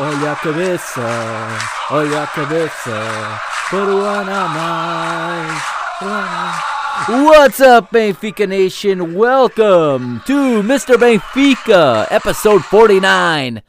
Olha a cabeça, olha a cabeça, mais, What's up, Benfica Nation? Welcome to Mr. Benfica, episode 49.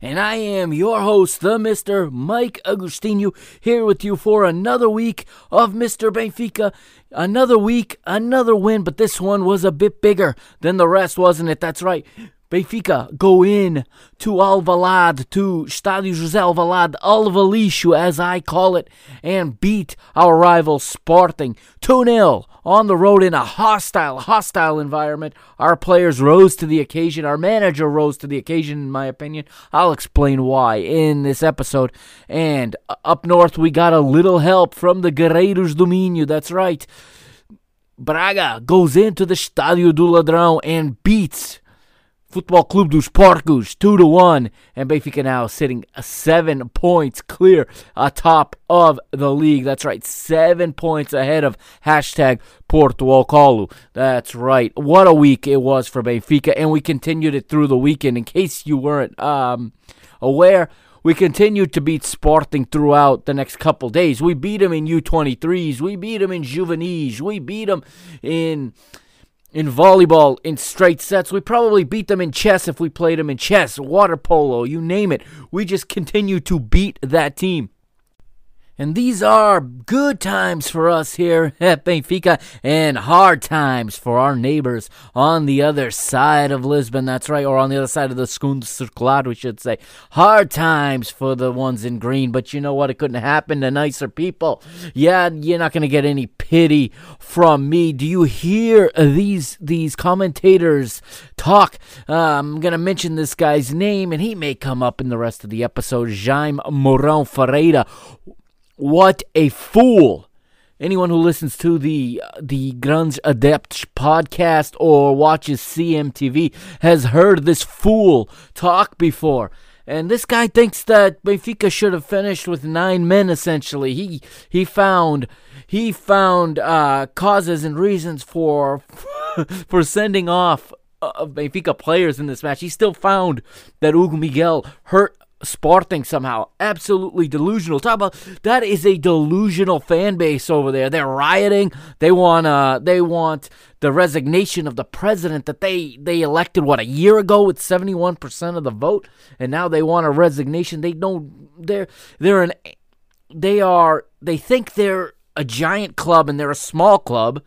And I am your host, the Mr. Mike Agustino, here with you for another week of Mr. Benfica. Another week, another win, but this one was a bit bigger than the rest, wasn't it? That's right. Benfica go in to Alvalade, to Estádio José Alvalade, Alvalixo as I call it, and beat our rival Sporting 2-0 on the road in a hostile, hostile environment. Our players rose to the occasion. Our manager rose to the occasion, in my opinion. I'll explain why in this episode. And up north, we got a little help from the Guerreiros do Minho. That's right. Braga goes into the Estádio do Ladrão and beats Futebol Clube dos Porcos 2 to 1 and Benfica now sitting 7 points clear atop of the league. That's right, 7 points ahead of hashtag Porto ao Colo. That's right. What a week it was for Benfica and we continued it through the weekend in case you weren't um, aware. We continued to beat Sporting throughout the next couple days. We beat them in U23s. We beat them in Juvenis. We beat them in in volleyball in straight sets. We probably beat them in chess if we played them in chess, water polo, you name it. We just continue to beat that team. And these are good times for us here at Benfica and hard times for our neighbors on the other side of Lisbon. That's right, or on the other side of the Segundo Circular, we should say. Hard times for the ones in green, but you know what? It couldn't happen to nicer people. Yeah, you're not going to get any pity from me. Do you hear these these commentators talk? Uh, I'm going to mention this guy's name, and he may come up in the rest of the episode. Jaime Mourão Ferreira. What a fool! Anyone who listens to the the Grunge Adept podcast or watches CMTV has heard this fool talk before. And this guy thinks that Benfica should have finished with nine men. Essentially, he he found he found uh, causes and reasons for for sending off uh, Benfica players in this match. He still found that Hugo Miguel hurt Sporting somehow. Absolutely delusional. Talk about that is a delusional fan base over there. They're rioting. They want uh they want the resignation of the president that they they elected what a year ago with 71% of the vote and now they want a resignation. They know they're they're an they are they think they're a giant club and they're a small club.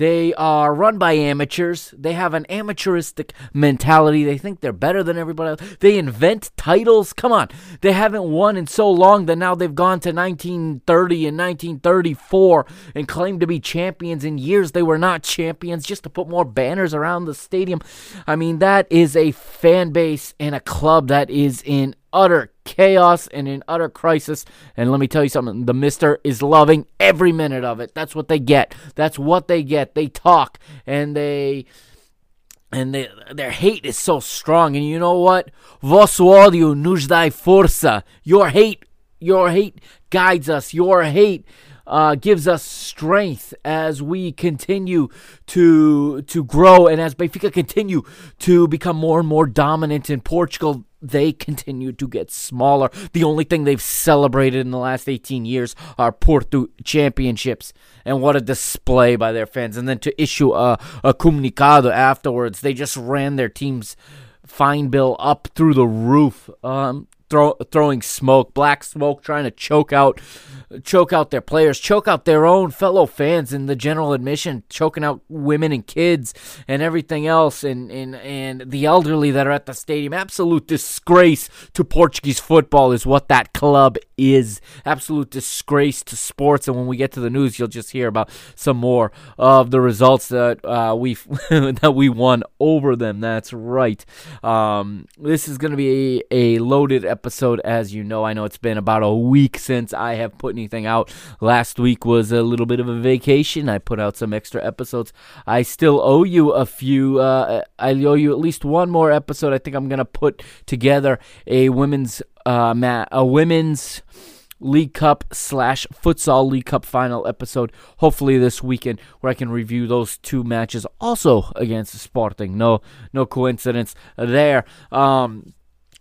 They are run by amateurs. They have an amateuristic mentality. They think they're better than everybody else. They invent titles. Come on. They haven't won in so long that now they've gone to 1930 and 1934 and claim to be champions in years they were not champions just to put more banners around the stadium. I mean, that is a fan base and a club that is in utter chaos and in utter crisis. And let me tell you something the Mister is loving every minute of it. That's what they get. That's what they get. They talk and they. And they, their hate is so strong. And you know what? Vosso ódio nos dá força. Your hate, your hate guides us. Your hate uh, gives us strength as we continue to to grow and as Benfica continue to become more and more dominant in Portugal. They continue to get smaller. The only thing they've celebrated in the last 18 years are Porto championships. And what a display by their fans. And then to issue a, a comunicado afterwards, they just ran their team's fine bill up through the roof. Um, throw, throwing smoke, black smoke, trying to choke out, choke out their players, choke out their own fellow fans in the general admission, choking out women and kids and everything else, and and and the elderly that are at the stadium. Absolute disgrace to Portuguese football is what that club is. Absolute disgrace to sports. And when we get to the news, you'll just hear about some more of the results that uh, we that we won over them. That's right. Um, this is going to be a, a loaded episode as you know. I know it's been about a week since I have put anything out. Last week was a little bit of a vacation. I put out some extra episodes. I still owe you a few. Uh, I owe you at least one more episode. I think I'm gonna put together a women's uh, ma- a women's. League Cup slash Futsal League Cup final episode, hopefully this weekend, where I can review those two matches also against Sporting. No, no coincidence there. Um,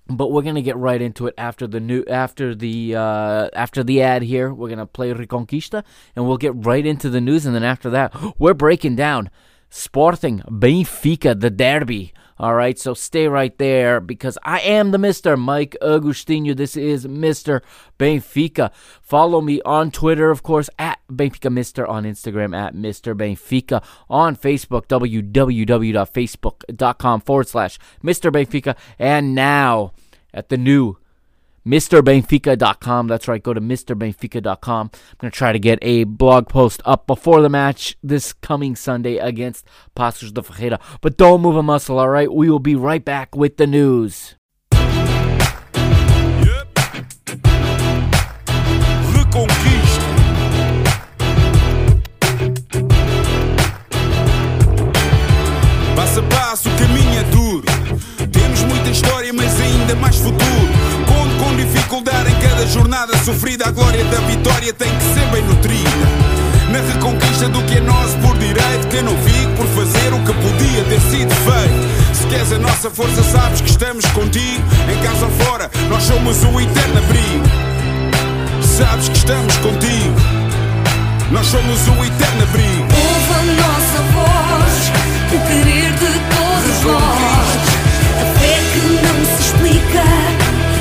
but we're gonna get right into it after the new after the uh, after the ad here. We're gonna play Reconquista, and we'll get right into the news. And then after that, we're breaking down Sporting Benfica, the derby. All right, so stay right there because I am the Mister Mike Agostinho. This is Mister Benfica. Follow me on Twitter, of course, at Benfica Mister on Instagram at Mister Benfica on Facebook www.facebook.com forward slash Mister Benfica, and now at the new MrBenfica.com. That's right, go to MrBenfica.com. I'm going to try to get a blog post up before the match this coming Sunday against Paços de Ferreira. But don't move a muscle, all right? We will be right back with the news. Passo, o caminho é duro. Temos muita história, mas ainda mais futuro. Dificuldade em cada jornada sofrida. A glória da vitória tem que ser bem nutrida. Na reconquista do que é nosso por direito. Que eu não fico por fazer o que podia ter sido feito. Se queres a nossa força, sabes que estamos contigo. Em casa ou fora, nós somos o eterno abrigo. Sabes que estamos contigo. Nós somos o eterno abrigo. Ouve a nossa voz, o querer de todos nós. A fé que não se explica.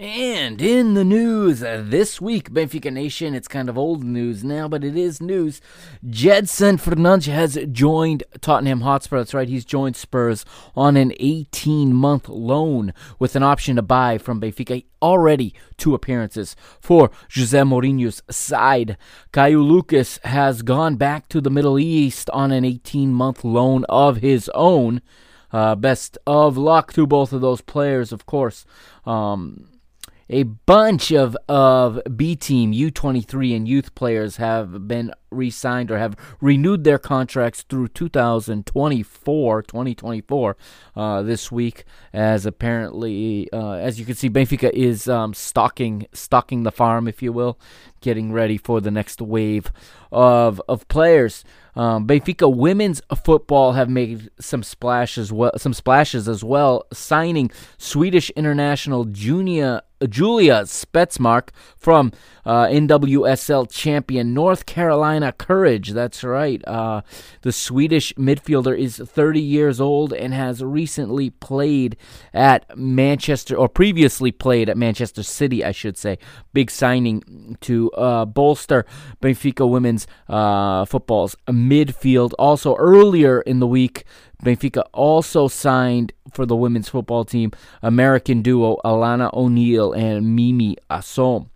And in the news this week, Benfica Nation, it's kind of old news now, but it is news. Jedson Fernandes has joined Tottenham Hotspur. That's right, he's joined Spurs on an 18 month loan with an option to buy from Benfica. Already two appearances for Jose Mourinho's side. Caio Lucas has gone back to the Middle East on an 18 month loan of his own. Uh, best of luck to both of those players, of course. Um, a bunch of, of B team, U23, and youth players have been re signed or have renewed their contracts through 2024, 2024 uh, this week. As apparently, uh, as you can see, Benfica is um, stocking, stocking the farm, if you will, getting ready for the next wave of, of players. Um, Benfica women's football have made some splashes, well, some splashes as well, signing Swedish international Junia Julia Spetsmark from uh, NWSL champion North Carolina Courage. That's right. Uh, the Swedish midfielder is 30 years old and has recently played at Manchester, or previously played at Manchester City, I should say. Big signing to uh, bolster Benfica women's uh, football's midfield. Also, earlier in the week, Benfica also signed for the women's football team American duo Alana O'Neill and Mimi Assom.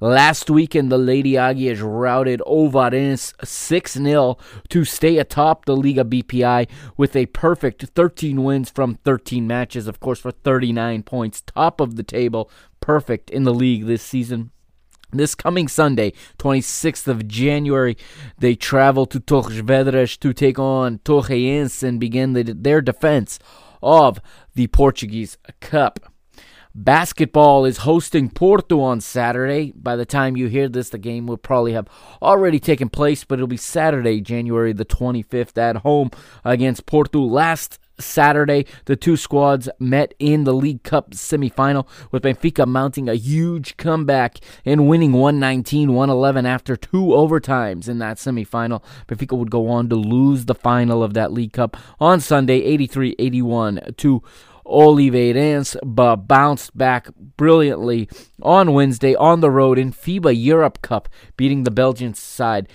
Last weekend, the Lady Águias routed Ovarense 6 0 to stay atop the Liga BPI with a perfect 13 wins from 13 matches, of course, for 39 points. Top of the table, perfect in the league this season. This coming Sunday, 26th of January, they travel to Torres to take on Torreense and begin the, their defense of the Portuguese Cup. Basketball is hosting Porto on Saturday. By the time you hear this, the game will probably have already taken place, but it'll be Saturday, January the 25th, at home against Porto. Last Saturday, the two squads met in the League Cup semifinal, with Benfica mounting a huge comeback and winning 119 111 after two overtimes in that semifinal. Benfica would go on to lose the final of that League Cup on Sunday 83 81 to Oliveirense, but bounced back brilliantly on Wednesday on the road in FIBA Europe Cup, beating the Belgian side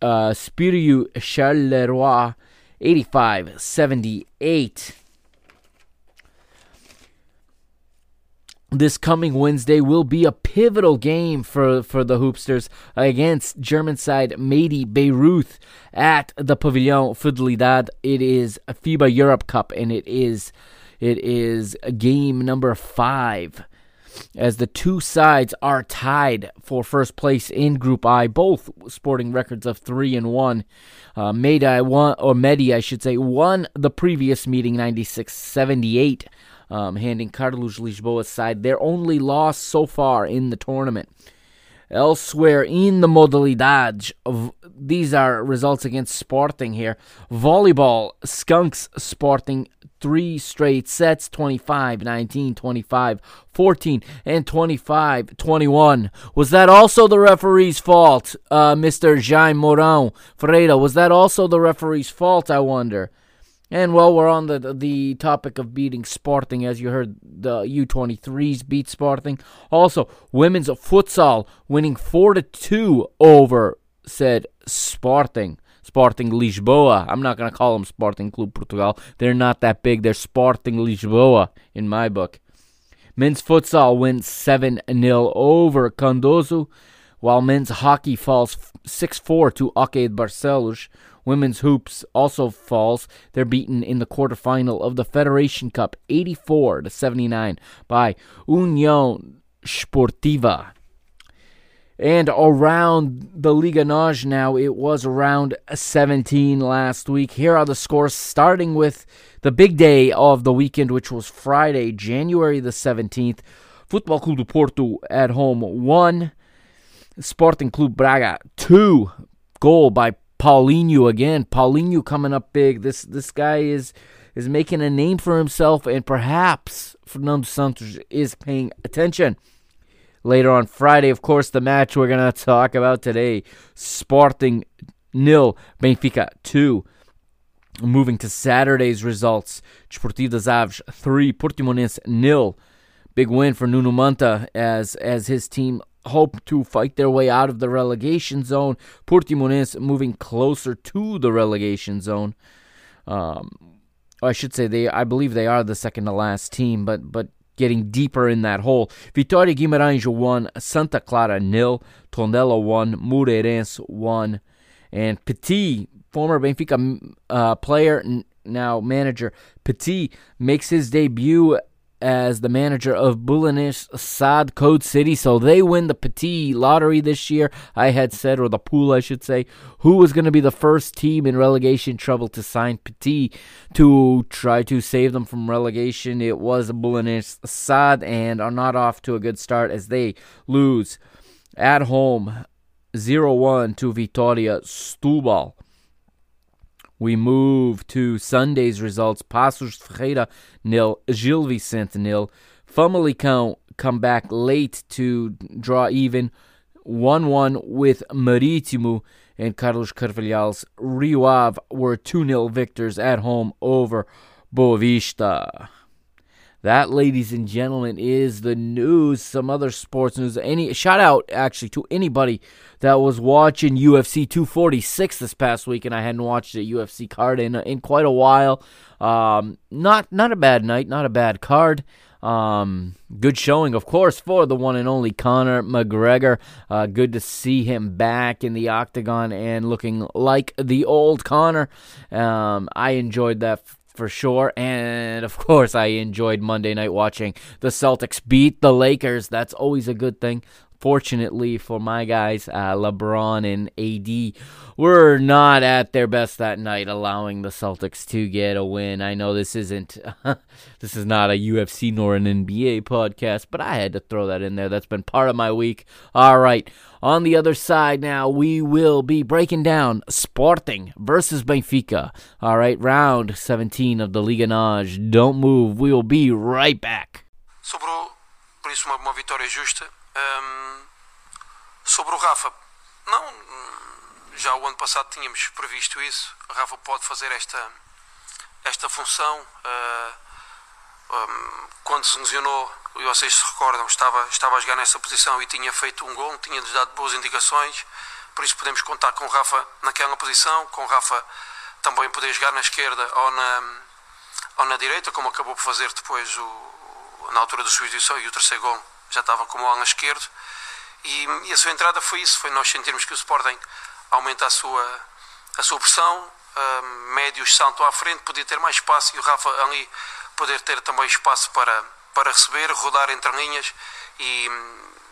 uh, Spirou Charleroi 85 78. This coming Wednesday will be a pivotal game for, for the Hoopsters against German side Mady Bayreuth at the Pavilion Fidelidade. It is a FIBA Europe Cup and it is it is game number five as the two sides are tied for first place in Group I, both sporting records of three and one. Uh, Meda won, or Medi, I should say, won the previous meeting 96-78, um, handing Carlos Lisboa's side their only loss so far in the tournament. Elsewhere in the modalidades, these are results against Sporting here. Volleyball, Skunks Sporting three straight sets 25 19 25 14 and 25 21 was that also the referee's fault uh, mr Jaime Mourão Ferreira? Was that also the referee's fault i wonder and while we're on the the topic of beating Sporting, as you heard, the U23s beat Sporting. Also, women's futsal winning four to two over said Sporting. Sporting Lisboa. I'm not going to call them Sporting Club Portugal. They're not that big. They're Sporting Lisboa in my book. Men's futsal wins 7 0 over Candoso, while men's hockey falls 6 4 to Hockey Barcelos. Women's hoops also falls. They're beaten in the quarterfinal of the Federation Cup 84 to 79 by União Sportiva. And around the Liga NOS now, it was around 17 last week. Here are the scores, starting with the big day of the weekend, which was Friday, January the 17th. Football Club do Porto at home 1. Sporting Club Braga 2. Goal by Paulinho again. Paulinho coming up big. This this guy is is making a name for himself, and perhaps Fernando Santos is paying attention later on Friday. Of course, the match we're to talk about today Sporting nil, Benfica 2. Moving to Saturday's results Desportivo das Aves 3, Portimonense nil. Big win for Nuno Manta as as his team hope to fight their way out of the relegation zone. Portimonense moving closer to the relegation zone. Um, I should say they I believe they are the second to last team, but but getting deeper in that hole. Vitória Guimarães won, Santa Clara nil, Tondela won, Moreirense won, and Petit, former Benfica uh, player, now manager Petit makes his debut as the manager of Belenenses SAD Code City. So they win the Petit lottery this year. I had said, or the pool, I should say, who was going to be the first team in relegation trouble to sign Petit to try to save them from relegation. It was Belenenses SAD and are not off to a good start as they lose at home 0 1 to Vitoria Setúbal. We move to Sunday's results. Paços Ferreira nil, Gil Vicente nil. Famalicão come back late to draw even 1-1 with Marítimo and Carlos Carvalhal's Rio Ave were 2-0 victors at home over Boavista. That, ladies and gentlemen, is the news. Some other sports news. Any shout out actually to anybody that was watching UFC 246 this past week, and I hadn't watched a UFC card in in quite a while. Um, not not a bad night, not a bad card. Um, good showing, of course, for the one and only Conor McGregor. Uh, good to see him back in the octagon and looking like the old Conor. Um, I enjoyed that for sure. And of course, I enjoyed Monday night watching the Celtics beat the Lakers. That's always a good thing. Fortunately for my guys, uh, LeBron and AD were not at their best that night, allowing the Celtics to get a win. I know this isn't, this is not a UFC nor an NBA podcast, but I had to throw that in there. That's been part of my week. All right, on the other side now, we will be breaking down Sporting versus Benfica. All right, round 17 of the Liga NOS. Don't move. We will be right back. Sobrou, por isso, uma, uma vitória justa. Um, sobre o Rafa, não, já o ano passado tínhamos previsto isso. O Rafa pode fazer esta, esta função. Uh, um, quando se lesionou, e vocês se recordam, estava, estava a jogar nessa posição e tinha feito um gol, tinha-nos dado boas indicações. Por isso podemos contar com o Rafa naquela posição, com o Rafa também poder jogar na esquerda ou na, ou na direita, como acabou por fazer depois o, na altura do substituição e o terceiro gol já estava como ala esquerdo e, e, a sua entrada foi isso, foi nós sentirmos que o Sporting aumenta a sua, a sua pressão, uh, médios saltam à frente, podia ter mais espaço e o Rafa ali poder ter também espaço para, para receber, rodar entre linhas. E,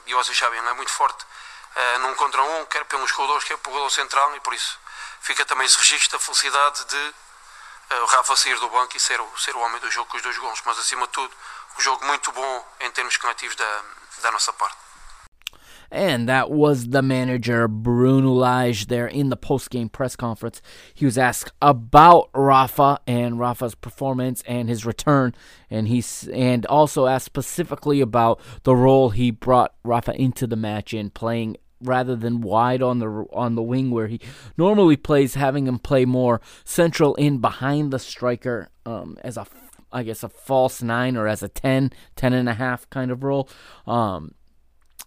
e vocês sabem, ele é muito forte uh, num contra um, quer pelos corredores, quer pelo goleiro central e por isso fica também esse registro da felicidade de uh, o Rafa sair do banco e ser ser o homem do jogo com os dois gols, mas acima de tudo um jogo muito bom em termos coletivos da, da nossa parte. And that was the manager, Bruno Lage, there in the post game press conference. He was asked about Rafa and Rafa's performance and his return. And he's and also asked specifically about the role he brought Rafa into the match in playing rather than wide on the on the wing where he normally plays, having him play more central in behind the striker um, as a I guess a false nine or as a 10, 10 and a half kind of role. Um,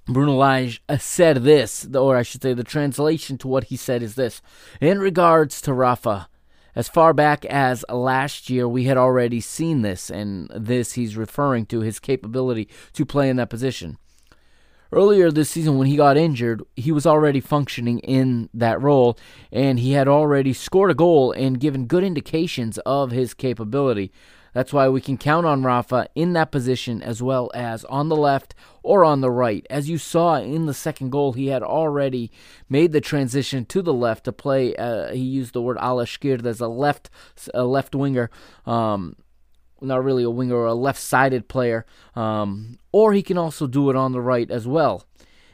Bruno Lage said this, or I should say, the translation to what he said is this. In regards to Rafa, as far back as last year, we had already seen this, and this he's referring to his capability to play in that position. Earlier this season, when he got injured, he was already functioning in that role, and he had already scored a goal and given good indications of his capability. That's why we can count on Rafa in that position as well as on the left or on the right. As you saw in the second goal, he had already made the transition to the left to play. Uh, he used the word ala esquerdo as a left a left winger. Um, not really a winger or a left-sided player, um, or he can also do it on the right as well.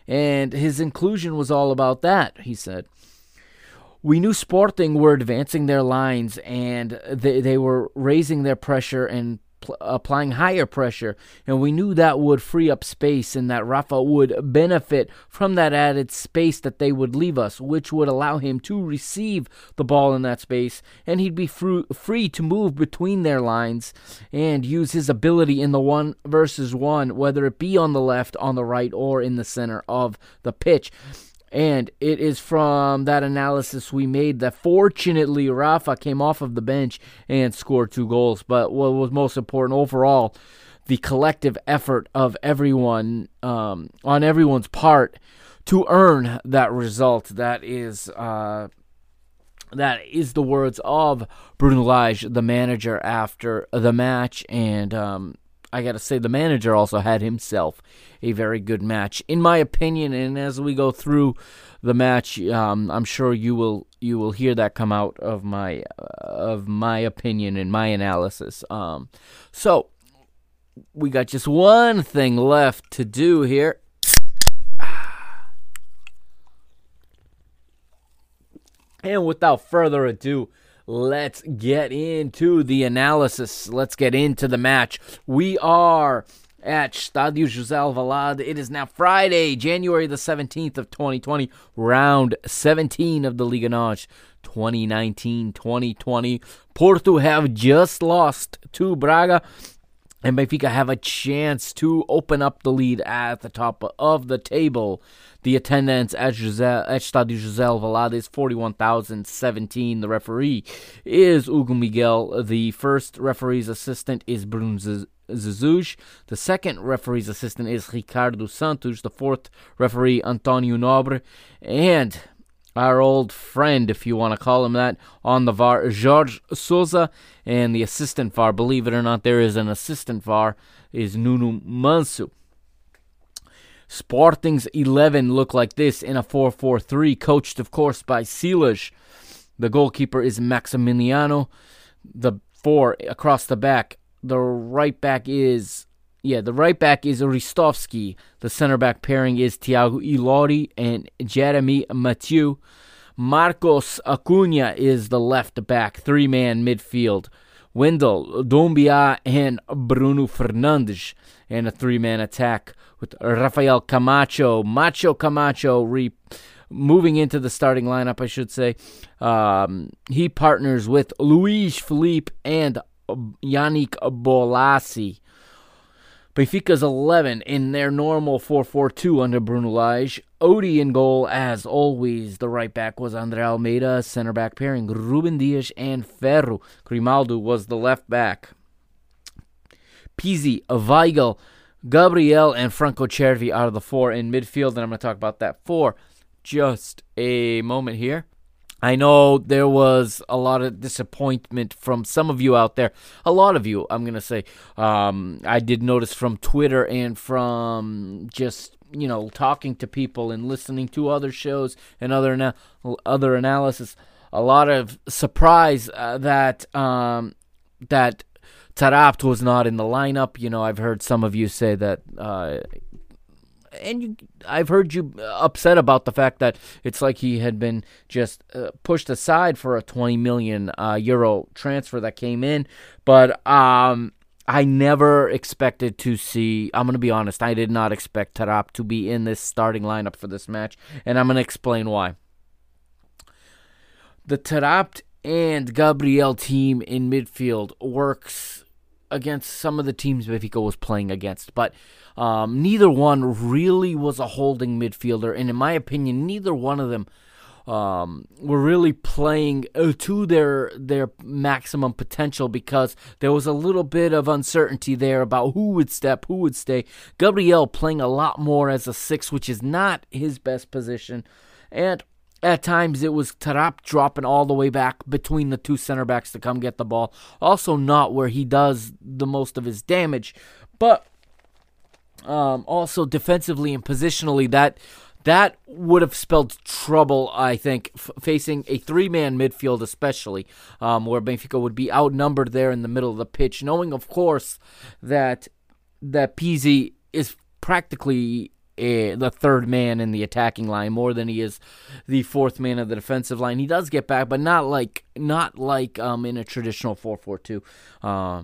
And his inclusion was all about that, he said we knew Sporting were advancing their lines and they, they were raising their pressure and pl- applying higher pressure. And we knew that would free up space and that Rafa would benefit from that added space that they would leave us, which would allow him to receive the ball in that space. And he'd be fr- free to move between their lines and use his ability in the one versus one, whether it be on the left, on the right, or in the center of the pitch. And it is from that analysis we made that fortunately Rafa came off of the bench and scored two goals. But what was most important overall, the collective effort of everyone um, on everyone's part to earn that result. That is uh, that is the words of Bruno Lage, the manager, after the match. And um, I got to say, the manager also had himself a very good match, in my opinion. And as we go through the match, um, I'm sure you will you will hear that come out of my uh, of my opinion and my analysis. Um, so we got just one thing left to do here. And without further ado, let's get into the analysis. Let's get into the match. We are at Stadio José Alvalade. It is now Friday, January the 17th of 2020, round 17 of the Liga NOS 2019-2020. Porto have just lost to Braga and Benfica have a chance to open up the lead at the top of the table. The attendance at, Jose, at Stadio José Alvalade is 41,017. The referee is Hugo Miguel. The first referee's assistant is Bruno Jesus. The second referee's assistant is Ricardo Santos. The fourth referee, Antonio Nobre. And our old friend, if you want to call him that, on the VAR, Jorge Sousa, and the assistant VAR, believe it or not, there is an assistant VAR, is Nuno Manso. Sporting's 11 look like this in a 4 4 3, coached, of course, by Silas. The goalkeeper is Maximiliano. The four across the back. The right back is, yeah, the right back is Ristovski. The center back pairing is Tiago Ilori and Jeremy Mathieu. Marcos Acuna is the left back, three man midfield. Wendell, Doumbia, and Bruno Fernandes, and a three man attack with Rafael Camacho, Macho Camacho, re- moving into the starting lineup, I should say. Um, he partners with Luiz Phellype and Yannick Bolasie. Benfica's 11 in their normal 4-4-2 under Bruno Lage. Odi in goal, as always. The right back was Andre Almeida. Center back pairing, Ruben Dias and Ferro. Grimaldo was the left back. Pizzi, Weigl, Gabriel, and Franco Cervi are the four in midfield, and I'm going to talk about that for just a moment here. I know there was a lot of disappointment from some of you out there. A lot of you, I'm going to say. Um, I did notice from Twitter and from just you know talking to people and listening to other shows and other ana- other analysis. A lot of surprise uh, that um, that Taarabt was not in the lineup. You know, I've heard some of you say that. Uh, and you, I've heard you upset about the fact that it's like he had been just uh, pushed aside for a 20 million uh, euro transfer that came in. But um, I never expected to see. I'm going to be honest. I did not expect Taarabt to be in this starting lineup for this match, and I'm going to explain why. The Taarabt and Gabriel team in midfield works against some of the teams Benfica was playing against, but um, neither one really was a holding midfielder, and in my opinion, neither one of them um, were really playing uh, to their their maximum potential because there was a little bit of uncertainty there about who would step, who would stay. Gabriel playing a lot more as a six, which is not his best position, and at times it was Taarabt dropping all the way back between the two center backs to come get the ball. Also, not where he does the most of his damage, but um, also defensively and positionally that that would have spelled trouble, I think, f- facing a three-man midfield, especially um, where Benfica would be outnumbered there in the middle of the pitch, knowing, of course, that that Pizzi is practically uh, the third man in the attacking line more than he is the fourth man of the defensive line. He does get back, but not like not like um, in a traditional four four two. Uh,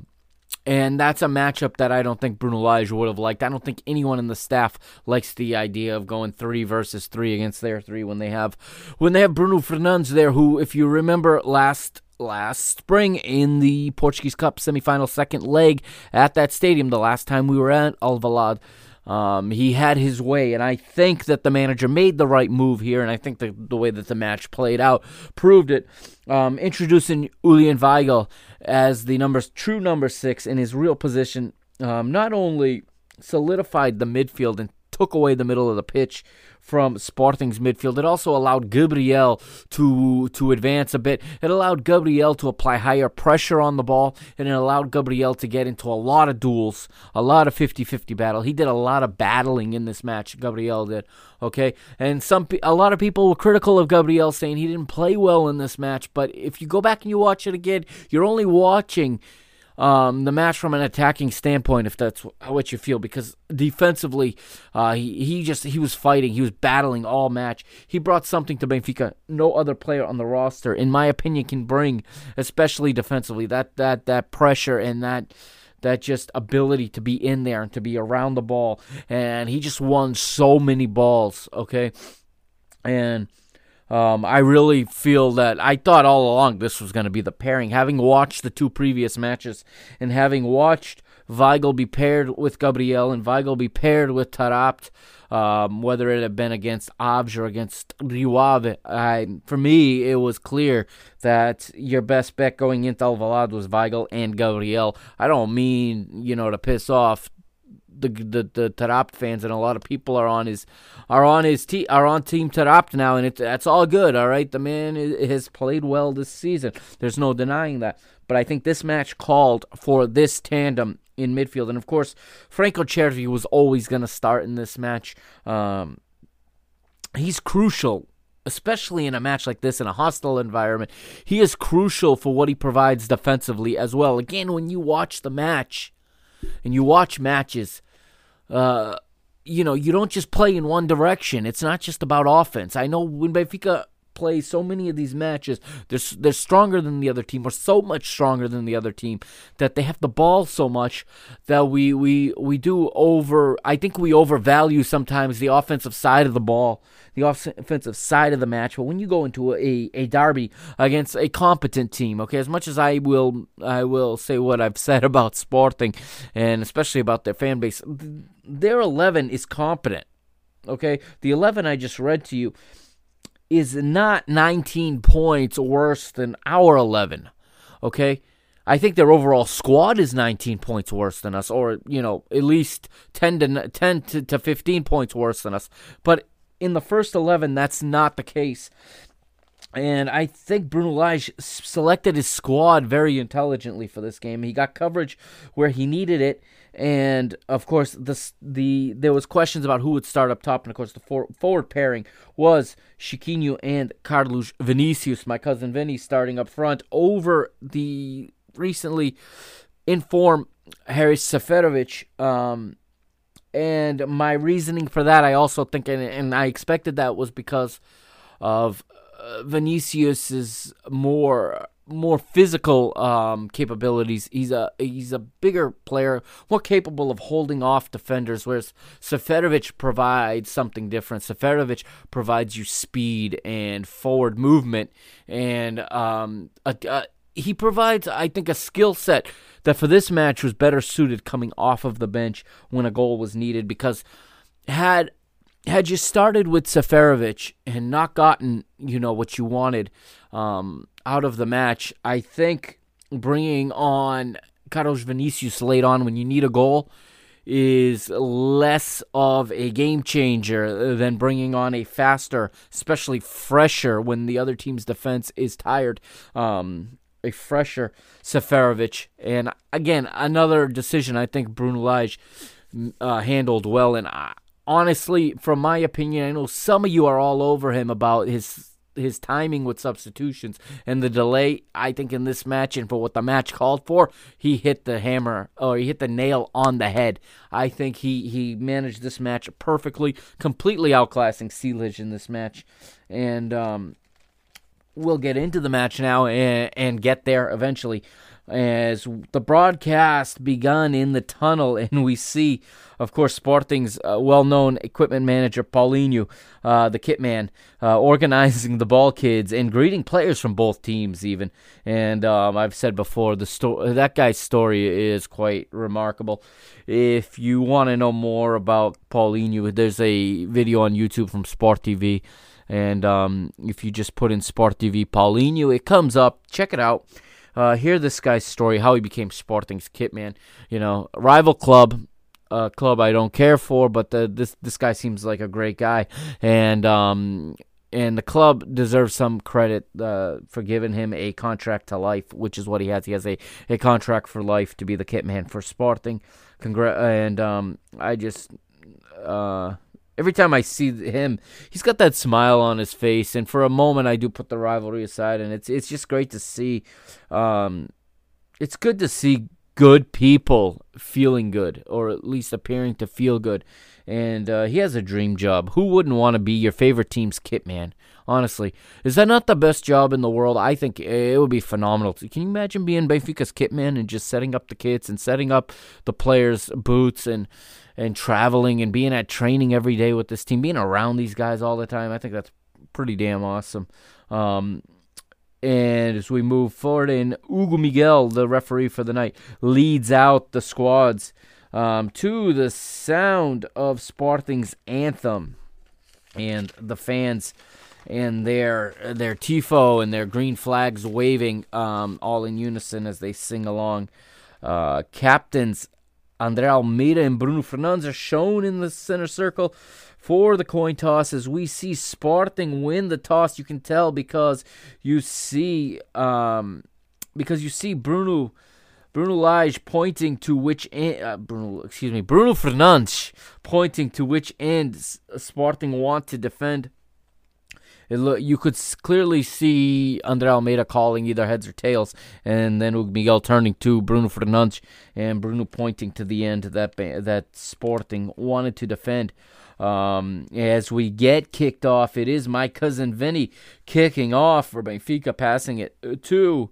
and that's a matchup that I don't think Bruno Lage would have liked. I don't think anyone in the staff likes the idea of going three versus three against their three when they have when they have Bruno Fernandes there, who, if you remember last last spring in the Portuguese Cup semifinal second leg at that stadium, the last time we were at Alvalade. Um, he had his way, and I think that the manager made the right move here, and I think the, the way that the match played out proved it. Um, introducing Julian Weigl as the number true number six in his real position, um, not only solidified the midfield and took away the middle of the pitch from Sporting's midfield. It also allowed Gabriel to to advance a bit. It allowed Gabriel to apply higher pressure on the ball, and it allowed Gabriel to get into a lot of duels, a lot of 50-50 battle. He did a lot of battling in this match. Gabriel did, okay? And some a lot of people were critical of Gabriel saying he didn't play well in this match, but if you go back and you watch it again, you're only watching um, the match from an attacking standpoint, if that's what you feel, because defensively, uh, he, he just he was fighting, he was battling all match. He brought something to Benfica no other player on the roster, in my opinion, can bring, especially defensively. That that that pressure and that that just ability to be in there and to be around the ball, and he just won so many balls. Okay, and um, I really feel that I thought all along this was going to be the pairing. Having watched the two previous matches and having watched Weigl be paired with Gabriel and Weigl be paired with Taarabt, um, whether it had been against Aves or against Rio Ave, I, for me, it was clear that your best bet going into Alvalade was Weigl and Gabriel. I don't mean, you know, to piss off the the the Taarabt fans and a lot of people are on his are on his te- are on team Taarabt now and it's that's all good all right? The man is, has played well this season. There's no denying that. But I think this match called for this tandem in midfield. And of course Franco Cervi was always going to start in this match. Um, he's crucial especially in a match like this in a hostile environment. He is crucial for what he provides defensively as well. Again when you watch the match and you watch matches uh, you know, you don't just play in one direction. It's not just about offense. I know when Benfica play so many of these matches, they're they're stronger than the other team, or so much stronger than the other team that they have the ball so much that we we we do over. I think we overvalue sometimes the offensive side of the ball, the offensive side of the match. But when you go into a a derby against a competent team, okay, as much as I will I will say what I've said about Sporting and especially about their fan base, their eleven is competent. Okay, the eleven I just read to you is not 19 points worse than our 11. Okay? I think their overall squad is 19 points worse than us, or, you know, at least 10 to, 10 to, to 15 points worse than us. But in the first 11, that's not the case. And I think Bruno Lage selected his squad very intelligently for this game. He got coverage where he needed it, and of course, the the there was questions about who would start up top, and of course, the for, forward pairing was Chiquinho and Carlos Vinicius, my cousin Vinny, starting up front over the recently informed Haris Seferovic. Um, and my reasoning for that, I also think, and, and I expected that was because of Vinicius is more more physical um, capabilities. He's a he's a bigger player, more capable of holding off defenders. Whereas Seferovic provides something different. Seferovic provides you speed and forward movement, and um, a, a, he provides, I think, a skill set that for this match was better suited coming off of the bench when a goal was needed. Because had had you started with Seferovic and not gotten, you know, what you wanted um, out of the match, I think bringing on Carlos Vinicius late on when you need a goal is less of a game changer than bringing on a faster, especially fresher when the other team's defense is tired. Um, a fresher Seferovic. And again, another decision I think Bruno Lage uh, handled well. And I, honestly, from my opinion, I know some of you are all over him about his his timing with substitutions and the delay. I think in this match and for what the match called for, he hit the hammer or he hit the nail on the head. I think he he managed this match perfectly, completely outclassing Silic in this match, and um, we'll get into the match now and, and get there eventually as the broadcast begun in the tunnel, and we see, of course, Sporting's uh, well-known equipment manager Paulinho, uh, the kit man, uh, organizing the ball kids and greeting players from both teams, even. And um, I've said before, the sto- that guy's story is quite remarkable. If you want to know more about Paulinho, there's a video on YouTube from Sport TV. And um, if you just put in Sport TV Paulinho, it comes up. Check it out uh, hear this guy's story, how he became Sporting's kit man. You know, rival club, a club I don't care for, but the, this this guy seems like a great guy, and um, and the club deserves some credit uh, for giving him a contract to life, which is what he has. He has a, a contract for life to be the kit man for Sporting. Congra- and um, I just uh, every time I see him, he's got that smile on his face, and for a moment I do put the rivalry aside, and it's it's just great to see. Um, it's good to see good people feeling good, or at least appearing to feel good. And uh, he has a dream job. Who wouldn't want to be your favorite team's kit man? Honestly, is that not the best job in the world? I think it would be phenomenal. Can you imagine being Benfica's kit man and just setting up the kits and setting up the players' boots and and traveling and being at training every day with this team, being around these guys all the time? I think that's pretty damn awesome. Um, and as we move forward, in Hugo Miguel, the referee for the night, leads out the squads um, to the sound of Sporting's anthem, and the fans and their their tifo and their green flags waving um, all in unison as they sing along. Uh, captains Andre Almeida and Bruno Fernandes are shown in the center circle for the coin toss as we see Sporting win the toss. You can tell because you see um, because you see Bruno Bruno Lage pointing to which end, uh, Bruno, excuse me, Bruno Fernandes pointing to which end Sporting want to defend. It you could clearly see Andre Almeida calling either heads or tails, and then Miguel turning to Bruno Fernandes and Bruno pointing to the end that that Sporting wanted to defend. Um, as we get kicked off, it is my cousin Vinny kicking off for Benfica, passing it to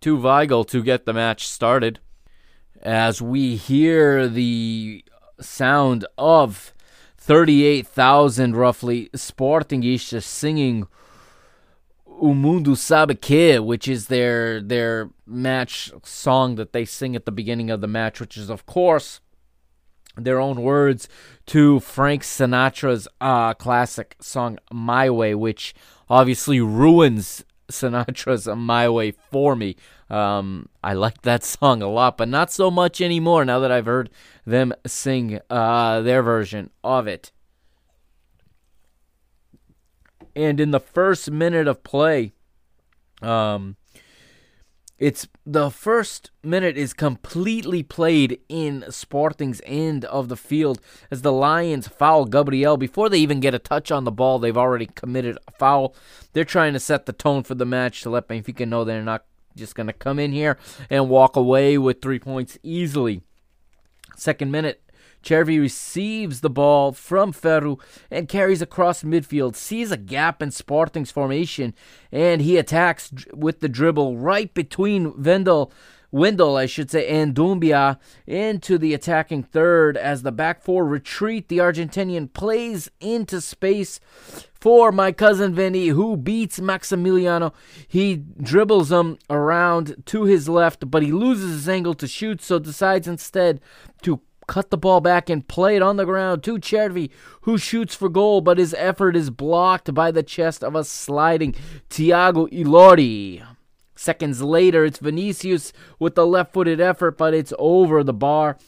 to Weigl to get the match started. As we hear the sound of 38,000 roughly Sportingistas singing O Mundo Sabe Que, which is their their match song that they sing at the beginning of the match, which is of course their own words to Frank Sinatra's uh, classic song My Way, which obviously ruins Sinatra's My Way for me. Um, I like that song a lot, but not so much anymore now that I've heard them sing uh, their version of it. And in the first minute of play, um, it's the first minute is completely played in Sporting's end of the field as the Lions foul Gabriel before they even get a touch on the ball. They've already committed a foul. They're trying to set the tone for the match to let Benfica know they're not just going to come in here and walk away with three points easily. Second minute, Cervi receives the ball from Ferro and carries across midfield, sees a gap in Sporting's formation, and he attacks with the dribble right between Vendel. Wendel, I should say, and Doumbia into the attacking third as the back four retreat. The Argentinian plays into space for my cousin Vinny, who beats Maximiano. He dribbles him around to his left, but he loses his angle to shoot, so decides instead to cut the ball back and play it on the ground to Cervi, who shoots for goal, but his effort is blocked by the chest of a sliding Tiago Ilori. Seconds later, it's Vinicius with the left footed effort, but it's over the bar.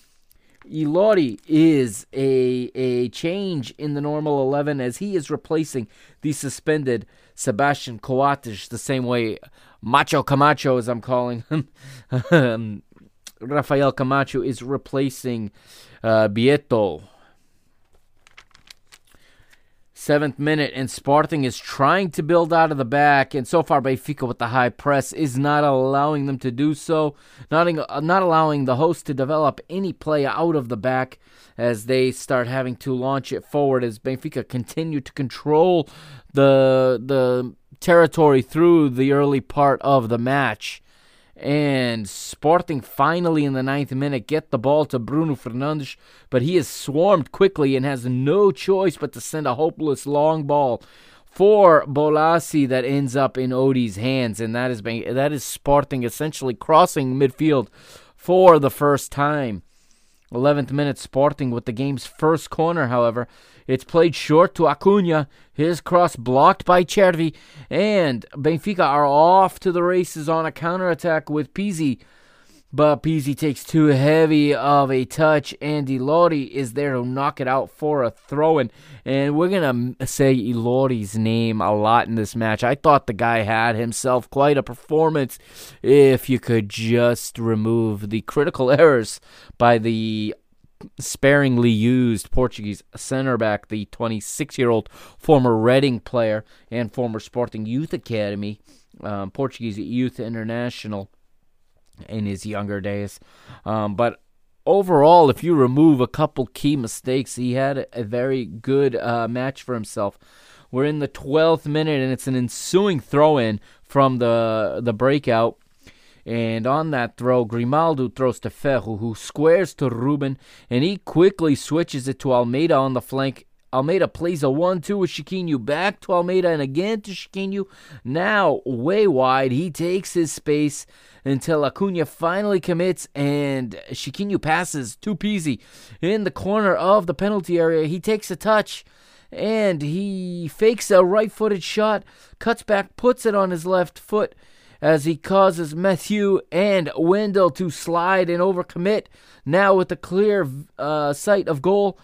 Ilori is a, a change in the normal 11 as he is replacing the suspended Sebastian Coates the same way Macho Camacho, as I'm calling him, um, Rafael Camacho is replacing uh, Vietto. Seventh minute, and Sporting is trying to build out of the back, and so far Benfica with the high press is not allowing them to do so, not, not allowing the host to develop any play out of the back as they start having to launch it forward as Benfica continue to control the the territory through the early part of the match. And Sporting finally in the ninth minute get the ball to Bruno Fernandes, but he is swarmed quickly and has no choice but to send a hopeless long ball for Bolasie that ends up in Odie's hands, and that is that is Sporting essentially crossing midfield for the first time. 11th minute Sporting with the game's first corner, however, it's played short to Acuna. His cross blocked by Cervi. And Benfica are off to the races on a counterattack with Pizzi. But Pizzi takes too heavy of a touch, and Ilori is there to knock it out for a throw in. And we're going to say Ilori's name a lot in this match. I thought the guy had himself quite a performance if you could just remove the critical errors by the sparingly used Portuguese center back, the 26 year old former Reading player and former Sporting Youth Academy, um, Portuguese Youth International in his younger days. Um, but overall, if you remove a couple key mistakes, he had a very good uh, match for himself. We're in the 12th minute, and it's an ensuing throw in from the the breakout. And on that throw, Grimaldo throws to Ferro, who squares to Ruben, and he quickly switches it to Almeida on the flank. Almeida plays a 1 2 with Chiquinho back to Almeida and again to Chiquinho. Now, way wide, he takes his space until Acuna finally commits and Chiquinho passes to Pizzi in the corner of the penalty area. He takes a touch and he fakes a right footed shot, cuts back, puts it on his left foot as he causes Mathieu and Wendel to slide and overcommit. Now with a clear uh, sight of goal,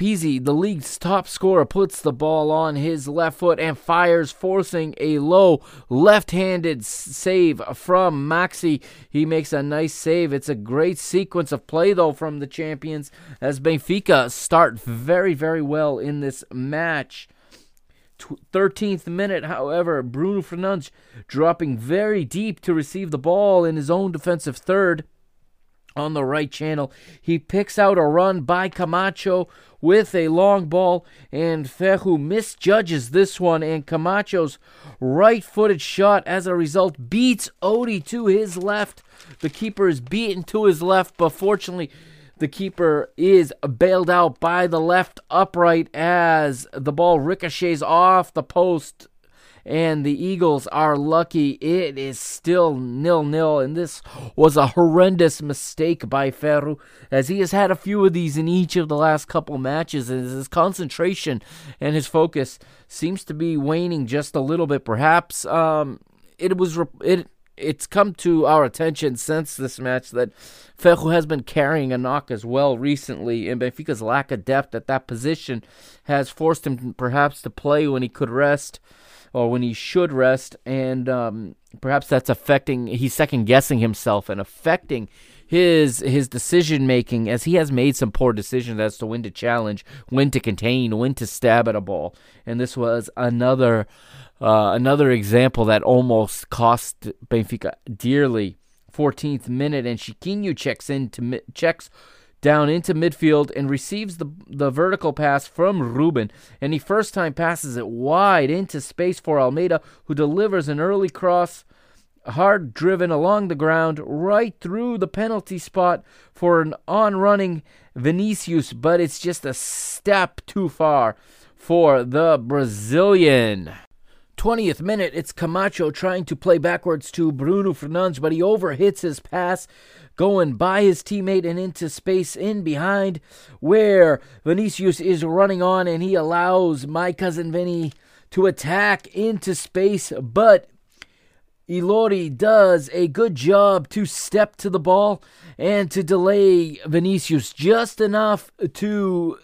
Pizzi, the league's top scorer, puts the ball on his left foot and fires, forcing a low left handed save from Maxi. He makes a nice save. It's a great sequence of play, though, from the champions as Benfica start very, very well in this match. 13th minute, however, Bruno Fernandes dropping very deep to receive the ball in his own defensive third on the right channel. He picks out a run by Camacho with a long ball, and Ferro misjudges this one, and Camacho's right footed shot as a result beats Odie to his left. The keeper is beaten to his left, but fortunately, the keeper is bailed out by the left upright as the ball ricochets off the post and the Eagles are lucky. It is still nil nil, and this was a horrendous mistake by Ferro, as he has had a few of these in each of the last couple matches, and his concentration and his focus seems to be waning just a little bit. Perhaps um, it was it it's come to our attention since this match that Ferro has been carrying a knock as well recently, and Benfica's lack of depth at that position has forced him perhaps to play when he could rest or when he should rest, and um, perhaps that's affecting. He's second guessing himself and affecting his his decision making as he has made some poor decisions as to when to challenge, when to contain, when to stab at a ball, and this was another uh, another example that almost cost Benfica dearly. 14th minute, and Chiquinho checks in to checks down into midfield and receives the the vertical pass from Ruben, and he first time passes it wide into space for Almeida, who delivers an early cross, hard driven along the ground right through the penalty spot for an on running Vinicius, but it's just a step too far for the Brazilian. 20th minute, it's Camacho trying to play backwards to Bruno Fernandes, but he overhits his pass, going by his teammate and into space in behind, where Vinicius is running on, and he allows my cousin Vinny to attack into space, but Ilori does a good job to step to the ball and to delay Vinicius just enough to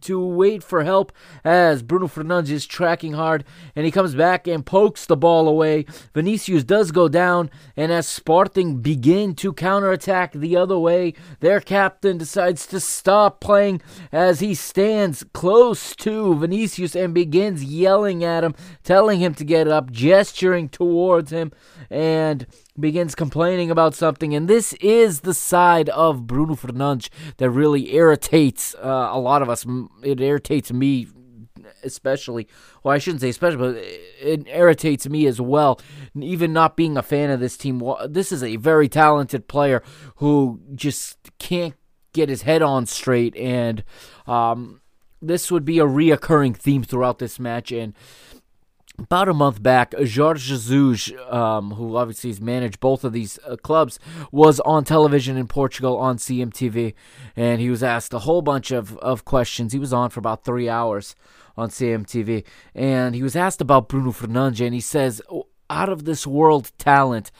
to wait for help as Bruno Fernandes is tracking hard and he comes back and pokes the ball away. Vinicius does go down, and as Sporting begin to counterattack the other way, their captain decides to stop playing as he stands close to Vinicius and begins yelling at him, telling him to get up, gesturing towards him, and begins complaining about something, and this is the side of Bruno Fernandes that really irritates uh, a lot of us. It irritates me especially. Well, I shouldn't say especially, but it irritates me as well. Even not being a fan of this team, this is a very talented player who just can't get his head on straight, and um, this would be a reoccurring theme throughout this match, and about a month back, Jorge Jesus, um, who obviously has managed both of these uh, clubs, was on television in Portugal on CMTV, and he was asked a whole bunch of, of questions. He was on for about three hours on CMTV, and he was asked about Bruno Fernandes, and he says, oh, out of this world talent,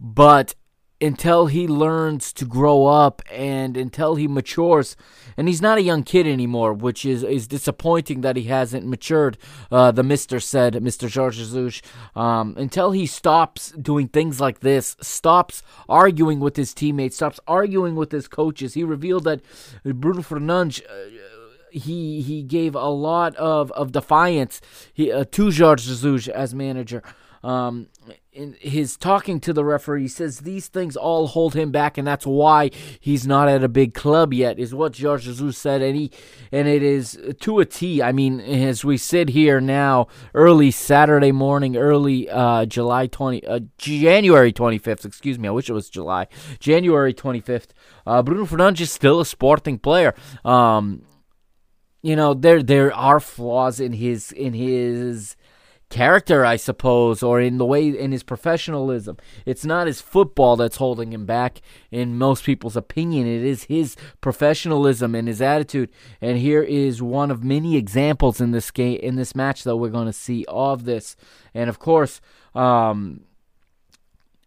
but until he learns to grow up and until he matures. And he's not a young kid anymore, which is, is disappointing that he hasn't matured, uh, the mister said, Mr. George Jesus. Um, until he stops doing things like this, stops arguing with his teammates, stops arguing with his coaches. He revealed that Bruno Fernandes. Uh, he he gave a lot of, of defiance he, uh, to Jorge Jesus as manager. Um, in his talking to the referee, he says these things all hold him back, and that's why he's not at a big club yet. Is what George Jesus said, and he and it is to a T. I mean, as we sit here now, early Saturday morning, early uh, July twenty, uh, January twenty fifth. Excuse me, I wish it was July, January twenty fifth. Uh, Bruno Fernandes is still a sporting player. Um, you know, there there are flaws in his in his character, I suppose, or in the way in his professionalism. It's not his football that's holding him back in most people's opinion. It is his professionalism and his attitude. And here is one of many examples in this game in this match that we're going to see of this. And of course, um,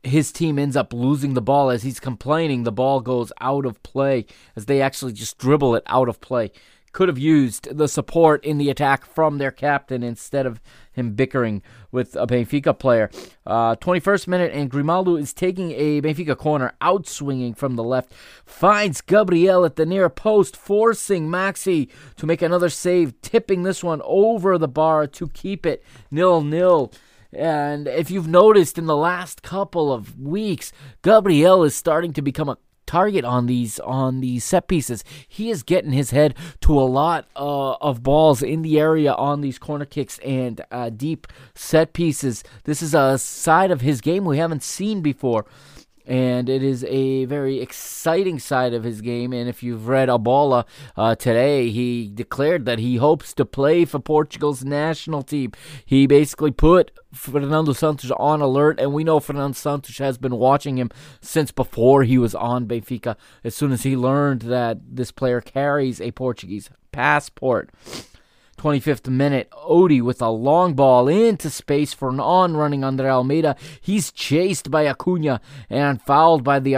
his team ends up losing the ball as he's complaining. The ball goes out of play as they actually just dribble it out of play could have used the support in the attack from their captain instead of him bickering with a Benfica player. Uh, 21st minute, and Grimaldo is taking a Benfica corner, outswinging from the left, finds Gabriel at the near post, forcing Maxi to make another save, tipping this one over the bar to keep it nil nil. And if you've noticed in the last couple of weeks, Gabriel is starting to become a target on these on these set pieces. He is getting his head to a lot uh, of balls in the area on these corner kicks and uh, deep set pieces. This is a side of his game we haven't seen before and it is a very exciting side of his game. And if you've read A Bola uh, today, he declared that he hopes to play for Portugal's national team. He basically put Fernando Santos on alert, and we know Fernando Santos has been watching him since before he was on Benfica. As soon as he learned that this player carries a Portuguese passport. 25th minute, Odie with a long ball into space for an on running Andre Almeida. He's chased by Acuna and fouled by the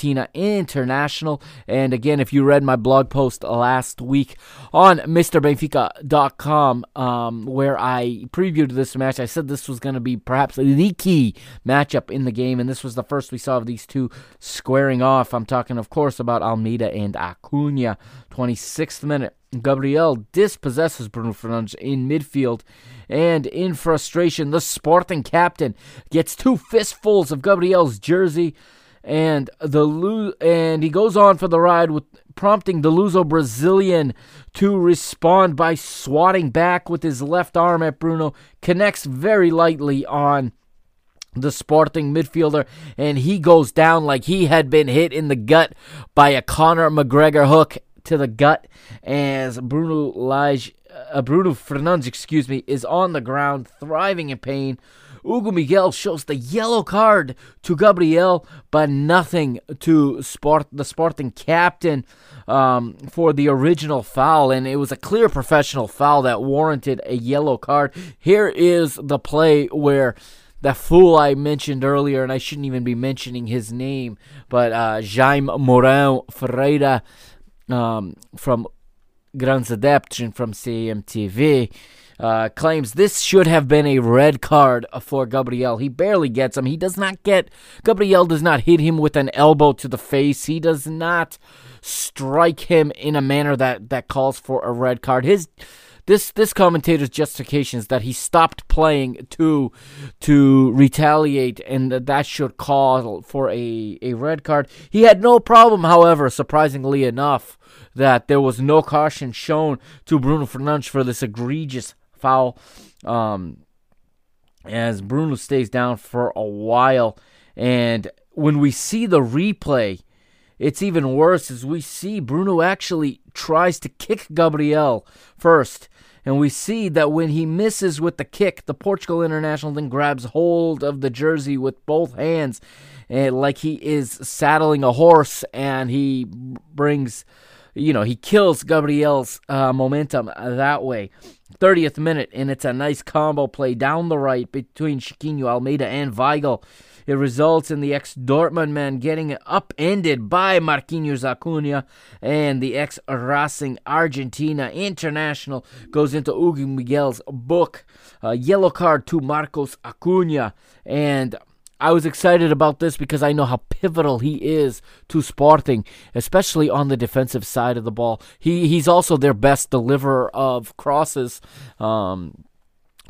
Argentina international. And again, if you read my blog post last week on MrBenfica.com, um, where I previewed this match, I said this was going to be perhaps the key matchup in the game, and this was the first we saw of these two squaring off. I'm talking, of course, about Almeida and Acuna. 26th minute. Gabriel dispossesses Bruno Fernandes in midfield, and in frustration, the Sporting captain gets two fistfuls of Gabriel's jersey, and the and he goes on for the ride with prompting the Luso Brazilian to respond by swatting back with his left arm at Bruno, connects very lightly on the Sporting midfielder, and he goes down like he had been hit in the gut by a Conor McGregor hook to the gut as Bruno Lage, uh, Bruno Fernandes, excuse me, is on the ground, thriving in pain. Hugo Miguel shows the yellow card to Gabriel, but nothing to Sport the Sporting captain um, for the original foul, and it was a clear professional foul that warranted a yellow card. Here is the play where that fool I mentioned earlier, and I shouldn't even be mentioning his name, but uh, Jaime Mourão Ferreira um, from Grandes Adeptos from CMTV. Uh, claims this should have been a red card for Gabriel. He barely gets him. He does not get. Gabriel does not hit him with an elbow to the face. He does not strike him in a manner that, that calls for a red card. His this this commentator's justification is that he stopped playing to to retaliate, and that, that should call for a, a red card. He had no problem, however, surprisingly enough, that there was no caution shown to Bruno Fernandes for this egregious foul. Um, as Bruno stays down for a while, and when we see the replay, it's even worse as we see Bruno actually tries to kick Gabriel first. And we see that when he misses with the kick, the Portugal international then grabs hold of the jersey with both hands, and like he is saddling a horse, and he brings you know, he kills Gabriel's uh, momentum that way. 30th minute, and it's a nice combo play down the right between Chiquinho, Almeida, and Weigl. It results in the ex Dortmund man getting upended by Marquinhos Acuna, and the ex Racing Argentina international goes into Hugo Miguel's book. Uh, yellow card to Marcos Acuna, and I was excited about this because I know how pivotal he is to Sporting, especially on the defensive side of the ball. He he's also their best deliverer of crosses. Um,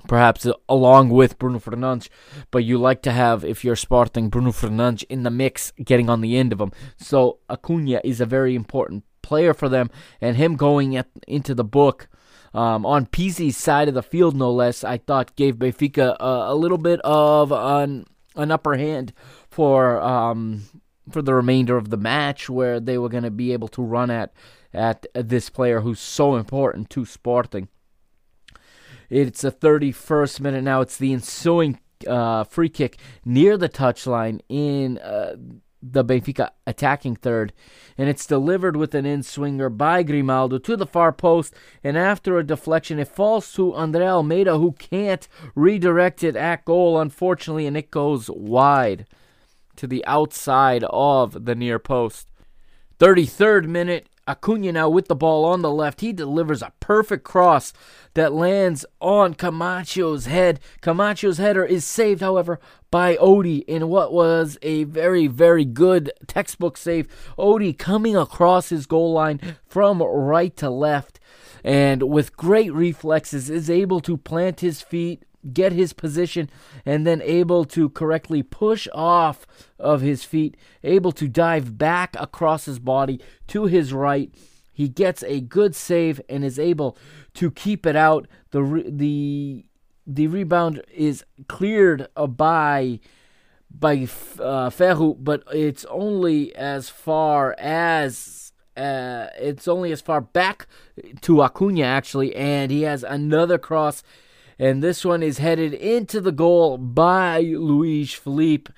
perhaps along with Bruno Fernandes, but you like to have, if you're Sporting, Bruno Fernandes in the mix, getting on the end of them. So Acuna is a very important player for them, and him going at, into the book um, on Pizzi's side of the field, no less, I thought gave Benfica a little bit of an an upper hand for um, for the remainder of the match, where they were going to be able to run at at this player who's so important to Sporting. It's the 31st minute now. It's the ensuing uh, free kick near the touchline in uh, the Benfica attacking third, and it's delivered with an in swinger by Grimaldo to the far post. And after a deflection, it falls to Andre Almeida, who can't redirect it at goal, unfortunately, and it goes wide to the outside of the near post. 33rd minute, Acuna now with the ball on the left. He delivers a perfect cross that lands on Camacho's head. Camacho's header is saved, however, by Odie in what was a very, very good textbook save. Odie coming across his goal line from right to left and with great reflexes is able to plant his feet get his position and then able to correctly push off of his feet, able to dive back across his body to his right. He gets a good save and is able to keep it out. The re- the the rebound is cleared by by uh, Ferro, but it's only as far as uh, it's only as far back to Acuna actually, and he has another cross and this one is headed into the goal by Luiz Phellype,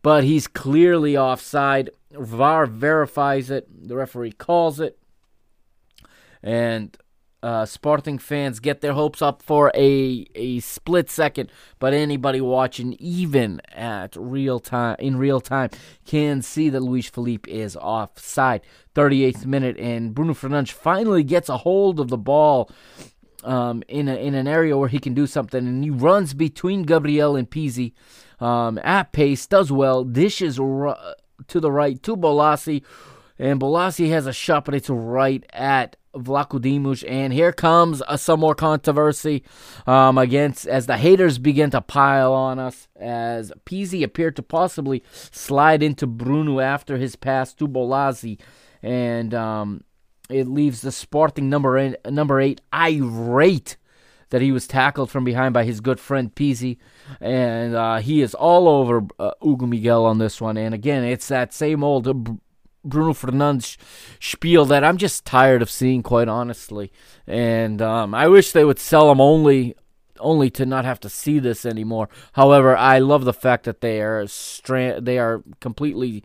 but he's clearly offside. VAR verifies it, the referee calls it, and uh, Sporting fans get their hopes up for a a split second, but anybody watching even at real time in real time can see that Luiz Phellype is offside. 38th minute, and Bruno Fernandes finally gets a hold of the ball um, in a, in an area where he can do something, and he runs between Gabriel and Pizzi um, at pace, does well, dishes r- to the right to Bolasie, and Bolasie has a shot, but it's right at Vlachodimos, and here comes a, some more controversy um, against as the haters begin to pile on us as Pizzi appeared to possibly slide into Bruno after his pass to Bolasie, and um, it leaves the Sporting number eight, number eight irate that he was tackled from behind by his good friend Pizzi, and uh, he is all over uh, Hugo Miguel on this one. And again, it's that same old Bruno Fernandes spiel that I'm just tired of seeing, quite honestly. And um, I wish they would sell him only only to not have to see this anymore. However, I love the fact that they are stra- they are completely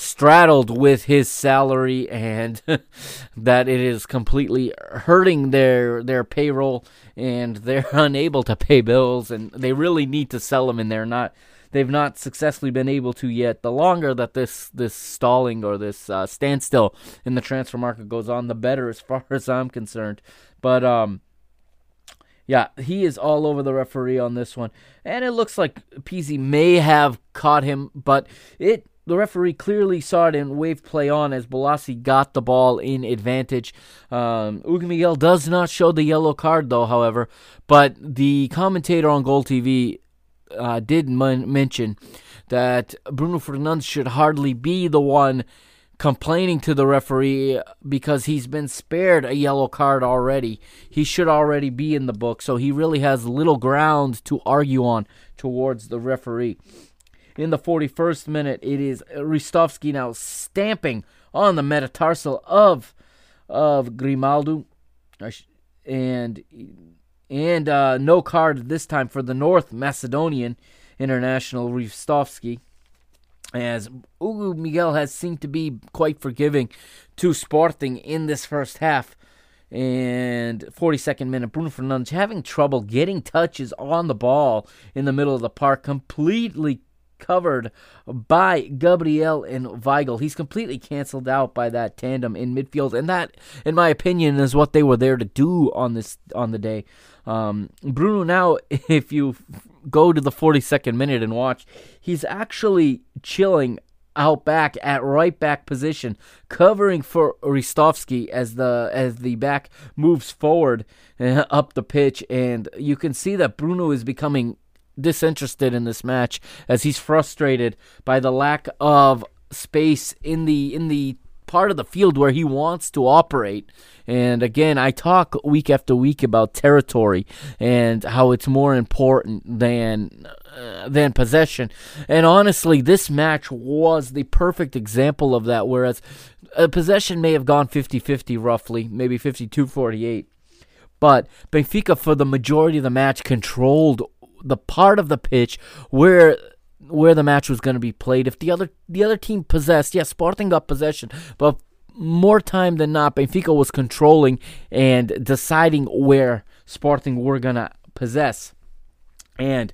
straddled with his salary and that it is completely hurting their their payroll and they're unable to pay bills and they really need to sell him and they're not they've not successfully been able to yet the longer that this this stalling or this uh, standstill in the transfer market goes on the better as far as I'm concerned but um yeah, he is all over the referee on this one. And it looks like Pizzi may have caught him, but it the referee clearly saw it and waved play on as Bolasie got the ball in advantage. Um, Miguel does not show the yellow card, though, however, but the commentator on Goal TV uh, did mention that Bruno Fernandes should hardly be the one complaining to the referee because he's been spared a yellow card already. He should already be in the book, so he really has little ground to argue on towards the referee in the 41st minute. It is Ristovski now stamping on the metatarsal of of Grimaldo, and and uh, no card this time for the North Macedonian international Ristovski. as Hugo Miguel has seemed to be quite forgiving to Sporting in this first half. And 42nd minute, Bruno Fernandes having trouble getting touches on the ball in the middle of the park, completely covered by Gabriel and Weigl. He's completely canceled out by that tandem in midfield, and that, in my opinion, is what they were there to do on this on the day. Um, Bruno now, if you go to the 42nd minute and watch, he's actually chilling out back at right back position, covering for Ristovski as the as the back moves forward up the pitch, and you can see that Bruno is becoming disinterested in this match as he's frustrated by the lack of space in the in the part of the field where he wants to operate. And again, I talk week after week about territory and how it's more important than uh, than possession. And honestly, this match was the perfect example of that whereas a possession may have gone 50-50 roughly, maybe 52-48. But Benfica for the majority of the match controlled the part of the pitch where where the match was going to be played. If the other the other team possessed, yes, Sporting got possession, but more time than not, Benfica was controlling and deciding where Sporting were going to possess. And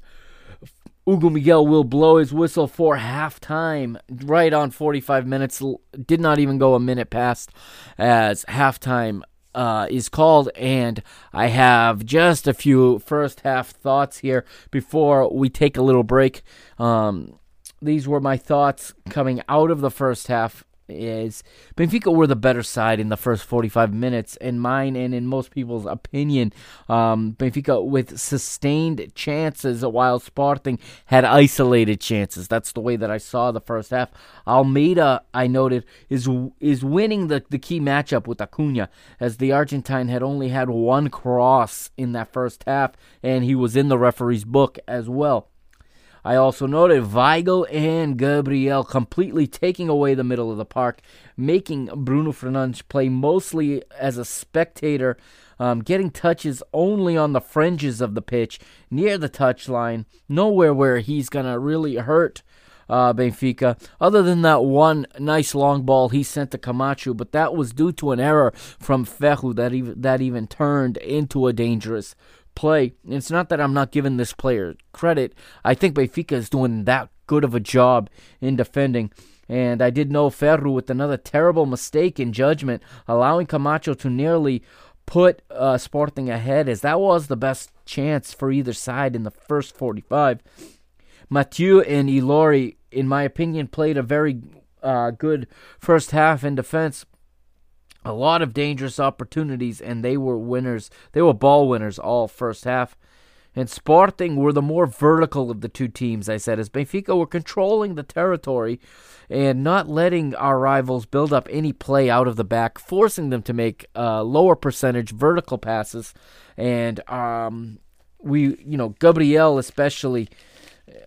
Hugo Miguel will blow his whistle for halftime right on 45 minutes. Did not even go a minute past as halftime uh, is called, and I have just a few first half thoughts here before we take a little break. Um, these were my thoughts coming out of the first half is Benfica were the better side in the first 45 minutes, in mine and in most people's opinion. Um, Benfica with sustained chances, while Sporting had isolated chances. That's the way that I saw the first half. Almeida, I noted, is is winning the, the key matchup with Acuna, as the Argentine had only had one cross in that first half, and he was in the referee's book as well. I also noted Weigl and Gabriel completely taking away the middle of the park, making Bruno Fernandes play mostly as a spectator, um, getting touches only on the fringes of the pitch, near the touchline, nowhere where he's going to really hurt uh, Benfica, other than that one nice long ball he sent to Camacho, but that was due to an error from Ferro that even, that even turned into a dangerous play. It's not that I'm not giving this player credit. I think Benfica is doing that good of a job in defending. And I did know Ferro with another terrible mistake in judgment, allowing Camacho to nearly put uh, Sporting ahead, as that was the best chance for either side in the first 45. Mathieu and Ilori, in my opinion, played a very uh, good first half in defense, a lot of dangerous opportunities, and they were winners. They were ball winners all first half. And Sporting were the more vertical of the two teams, I said, as Benfica were controlling the territory and not letting our rivals build up any play out of the back, forcing them to make uh, lower percentage vertical passes. And um, we, you know, Gabriel especially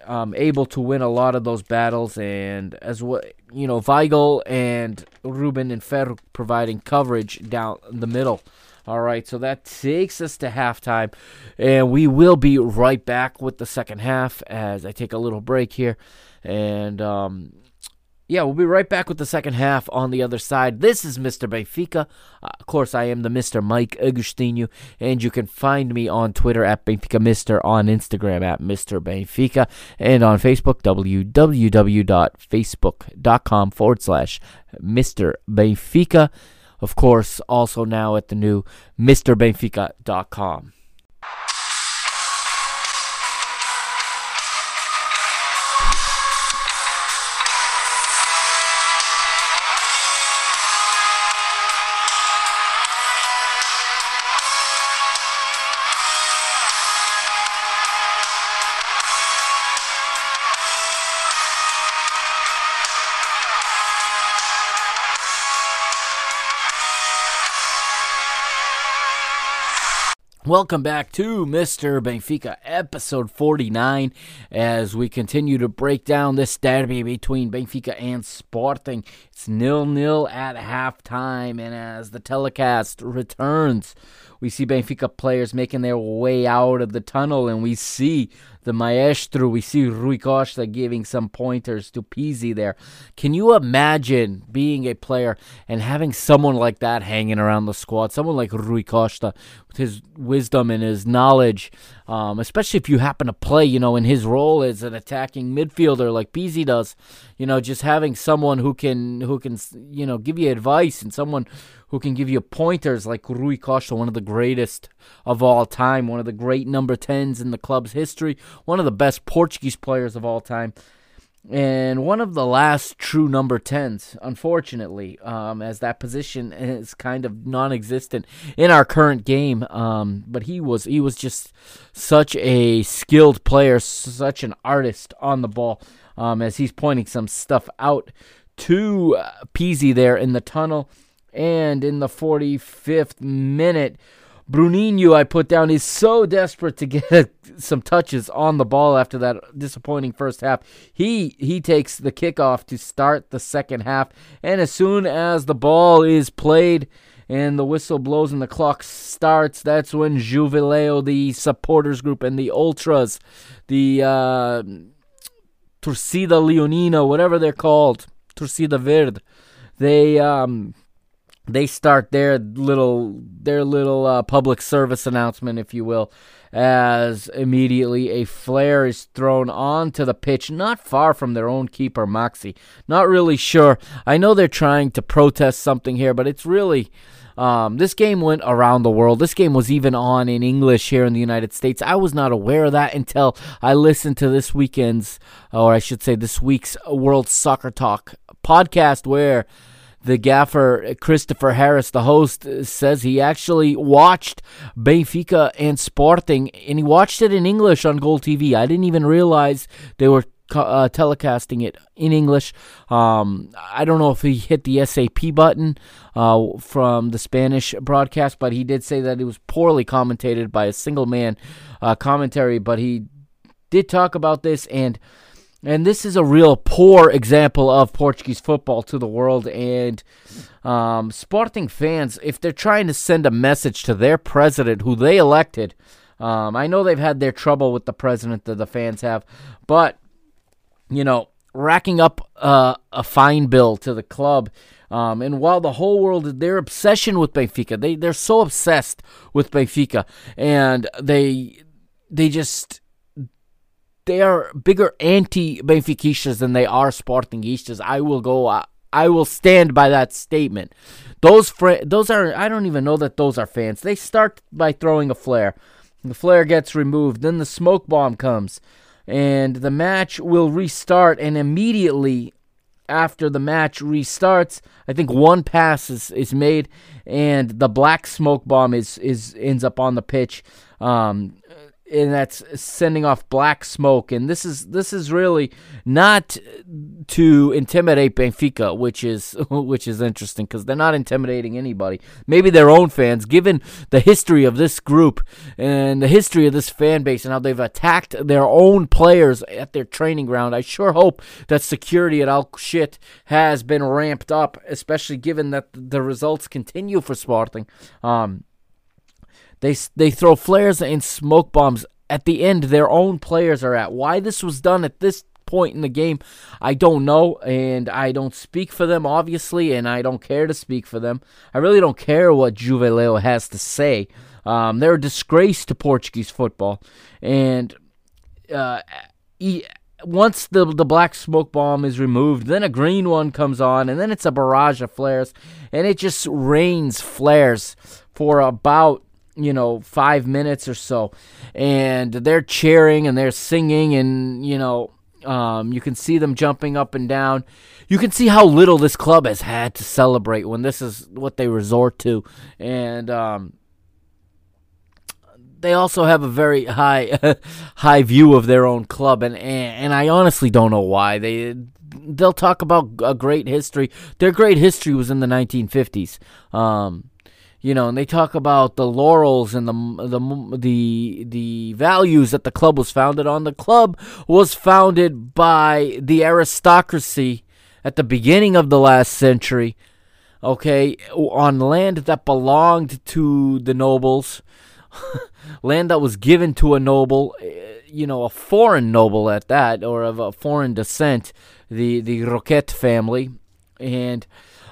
um, able to win a lot of those battles, and as well, you know, Weigl and Ruben and Ferro providing coverage down the middle. All right, so that takes us to halftime, and we will be right back with the second half as I take a little break here, and um, yeah, we'll be right back with the second half on the other side. This is Mr. Benfica. Uh, of course, I am the Mr. Mike Agostinho, and you can find me on Twitter at Benfica Mister, on Instagram at Mr. Benfica, and on Facebook, www.facebook.com forward slash Mr. Benfica. Of course, also now at the new MrBenfica.com. Welcome back to Mr. Benfica, episode 49, as we continue to break down this derby between Benfica and Sporting. It's nil nil at halftime, and as the telecast returns, we see Benfica players making their way out of the tunnel, and we see the maestro. We see Rui Costa giving some pointers to Pizzi there. Can you imagine being a player and having someone like that hanging around the squad? Someone like Rui Costa with his wisdom and his knowledge, um, especially if you happen to play, you know, in his role as an attacking midfielder like Pizzi does. You know, just having someone who can who can you know give you advice and someone who can give you pointers like Rui Costa, one of the greatest of all time, one of the great number 10s in the club's history, one of the best Portuguese players of all time, and one of the last true number 10s, unfortunately, um, as that position is kind of non existent in our current game. Um, but he was, he was just such a skilled player, such an artist on the ball um, as he's pointing some stuff out to uh, Pizzi there in the tunnel. And in the 45th minute, Bruninho, I put down, is so desperate to get some touches on the ball after that disappointing first half. He he takes the kickoff to start the second half, and as soon as the ball is played and the whistle blows and the clock starts, that's when Juve Leo, the supporters group, and the ultras, the uh, Torcida Leonina, whatever they're called, Torcida Verde, they um they start their little their little uh, public service announcement, if you will, as immediately a flare is thrown onto the pitch, not far from their own keeper Moxie. Not really sure. I know they're trying to protest something here, but it's really. Um, this game went around the world. This game was even on in English here in the United States. I was not aware of that until I listened to this weekend's, or I should say, this week's World Soccer Talk podcast, where the gaffer Christopher Harris, the host, says he actually watched Benfica and Sporting, and he watched it in English on Goal TV. I didn't even realize they were uh, telecasting it in English. Um, I don't know if he hit the SAP button uh, from the Spanish broadcast, but he did say that it was poorly commentated by a single man uh, commentary. But he did talk about this and and this is a real poor example of Portuguese football to the world. And um, Sporting fans, if they're trying to send a message to their president who they elected, um, I know they've had their trouble with the president that the fans have, but, you know, racking up uh, a fine bill to the club. Um, and while the whole world, their obsession with Benfica, they, they're so obsessed with Benfica, and they they just they are bigger anti Benfiquistas than they are Sportingistas. I will go. Uh, I will stand by that statement. Those fr- those are. I don't even know that those are fans. They start by throwing a flare. The flare gets removed. Then the smoke bomb comes, and the match will restart. And immediately after the match restarts, I think one pass is, is made, and the black smoke bomb is is ends up on the pitch. Um, and that's sending off black smoke. And this is this is really not to intimidate Benfica, which is which is interesting because they're not intimidating anybody. Maybe their own fans, given the history of this group and the history of this fan base and how they've attacked their own players at their training ground. I sure hope that security at Alcochete has been ramped up, especially given that the results continue for Sporting. Um, they they throw flares and smoke bombs at the end. Their own players are at. Why this was done at this point in the game, I don't know, and I don't speak for them, obviously, and I don't care to speak for them. I really don't care what Juve Leo has to say. Um, they're a disgrace to Portuguese football, and uh, once the the black smoke bomb is removed, then a green one comes on, and then it's a barrage of flares, and it just rains flares for about you know, five minutes or so. And they're cheering and they're singing, and, you know, um, you can see them jumping up and down. You can see how little this club has had to celebrate when this is what they resort to. And, um, they also have a very high high view of their own club and, and I honestly don't know why they they'll talk about a great history their great history was in the 1950s um, you know, and they talk about the laurels and the the the the values that the club was founded on. The club was founded by the aristocracy at the beginning of the last century, okay, on land that belonged to the nobles, land that was given to a noble, eh, you know, a foreign noble at that, or of a foreign descent, the the Roquette family, and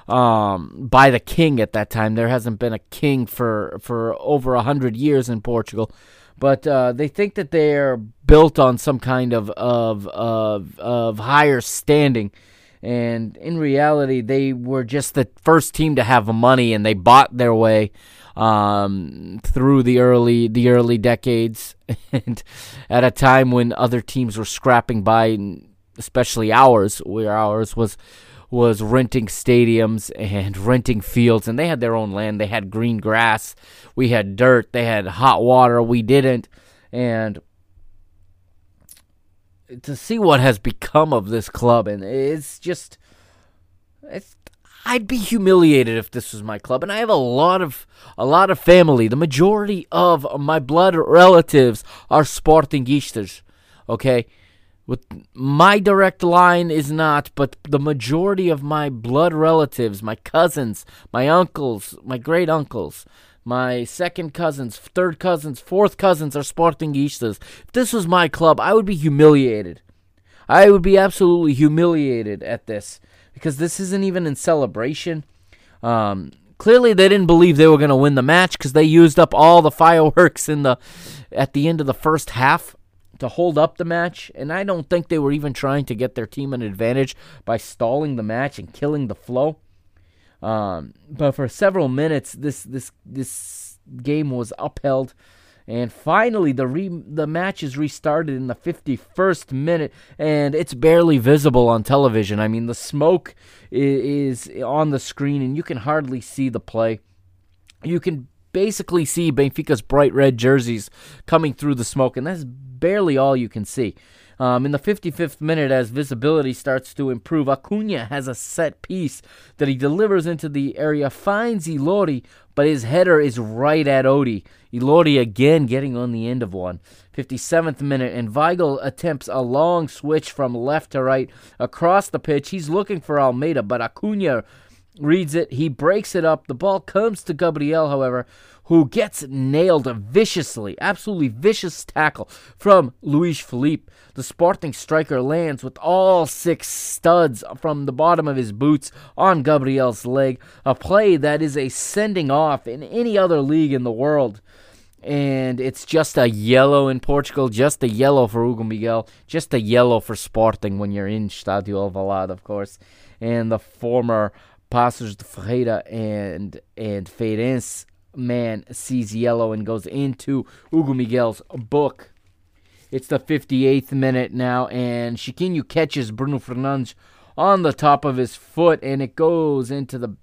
um, by the king at that time. There hasn't been a king for for over a hundred years in Portugal, but uh, they think that they're built on some kind of of of, of higher standing. And in reality, they were just the first team to have money, and they bought their way um, through the early the early decades, and at a time when other teams were scrapping by, especially ours, where ours was was renting stadiums and renting fields, and they had their own land. They had green grass, we had dirt, they had hot water, we didn't, and to see what has become of this club, and it's just, it's I'd be humiliated if this was my club, and I have a lot of a lot of family. The majority of my blood relatives are Sportingistas. Okay, with my direct line is not, but the majority of my blood relatives, my cousins, my uncles, my great uncles, my second cousins, third cousins, fourth cousins are Sportingistas. If this was my club, I would be humiliated. I would be absolutely humiliated at this because this isn't even in celebration. Um, clearly, they didn't believe they were going to win the match because they used up all the fireworks in the at the end of the first half to hold up the match, and I don't think they were even trying to get their team an advantage by stalling the match and killing the flow. Um, but for several minutes, this this this game was upheld, and finally the re- the match is restarted in the 51st minute, and it's barely visible on television. I mean, the smoke is, is on the screen, and you can hardly see the play. You can basically see Benfica's bright red jerseys coming through the smoke, and that's barely all you can see. Um, in the 55th minute, as visibility starts to improve, Acuna has a set piece that he delivers into the area, finds Ilori, but his header is right at Odi. Ilori again getting on the end of one. 57th minute, and Weigl attempts a long switch from left to right across the pitch. He's looking for Almeida, but Acuna reads it. He breaks it up. The ball comes to Gabriel, however, who gets nailed viciously, absolutely vicious tackle from Luiz Phellype. The Sporting striker lands with all six studs from the bottom of his boots on Gabriel's leg, a play that is a sending off in any other league in the world. And it's just a yellow in Portugal, just a yellow for Hugo Miguel, just a yellow for Sporting when you're in Stadio Alvalade, of course. And the former Paços de Ferreira and and Feirense man sees yellow and goes into Hugo Miguel's book. It's the 58th minute now, and Chiquinho catches Bruno Fernandes on the top of his foot, and it goes into the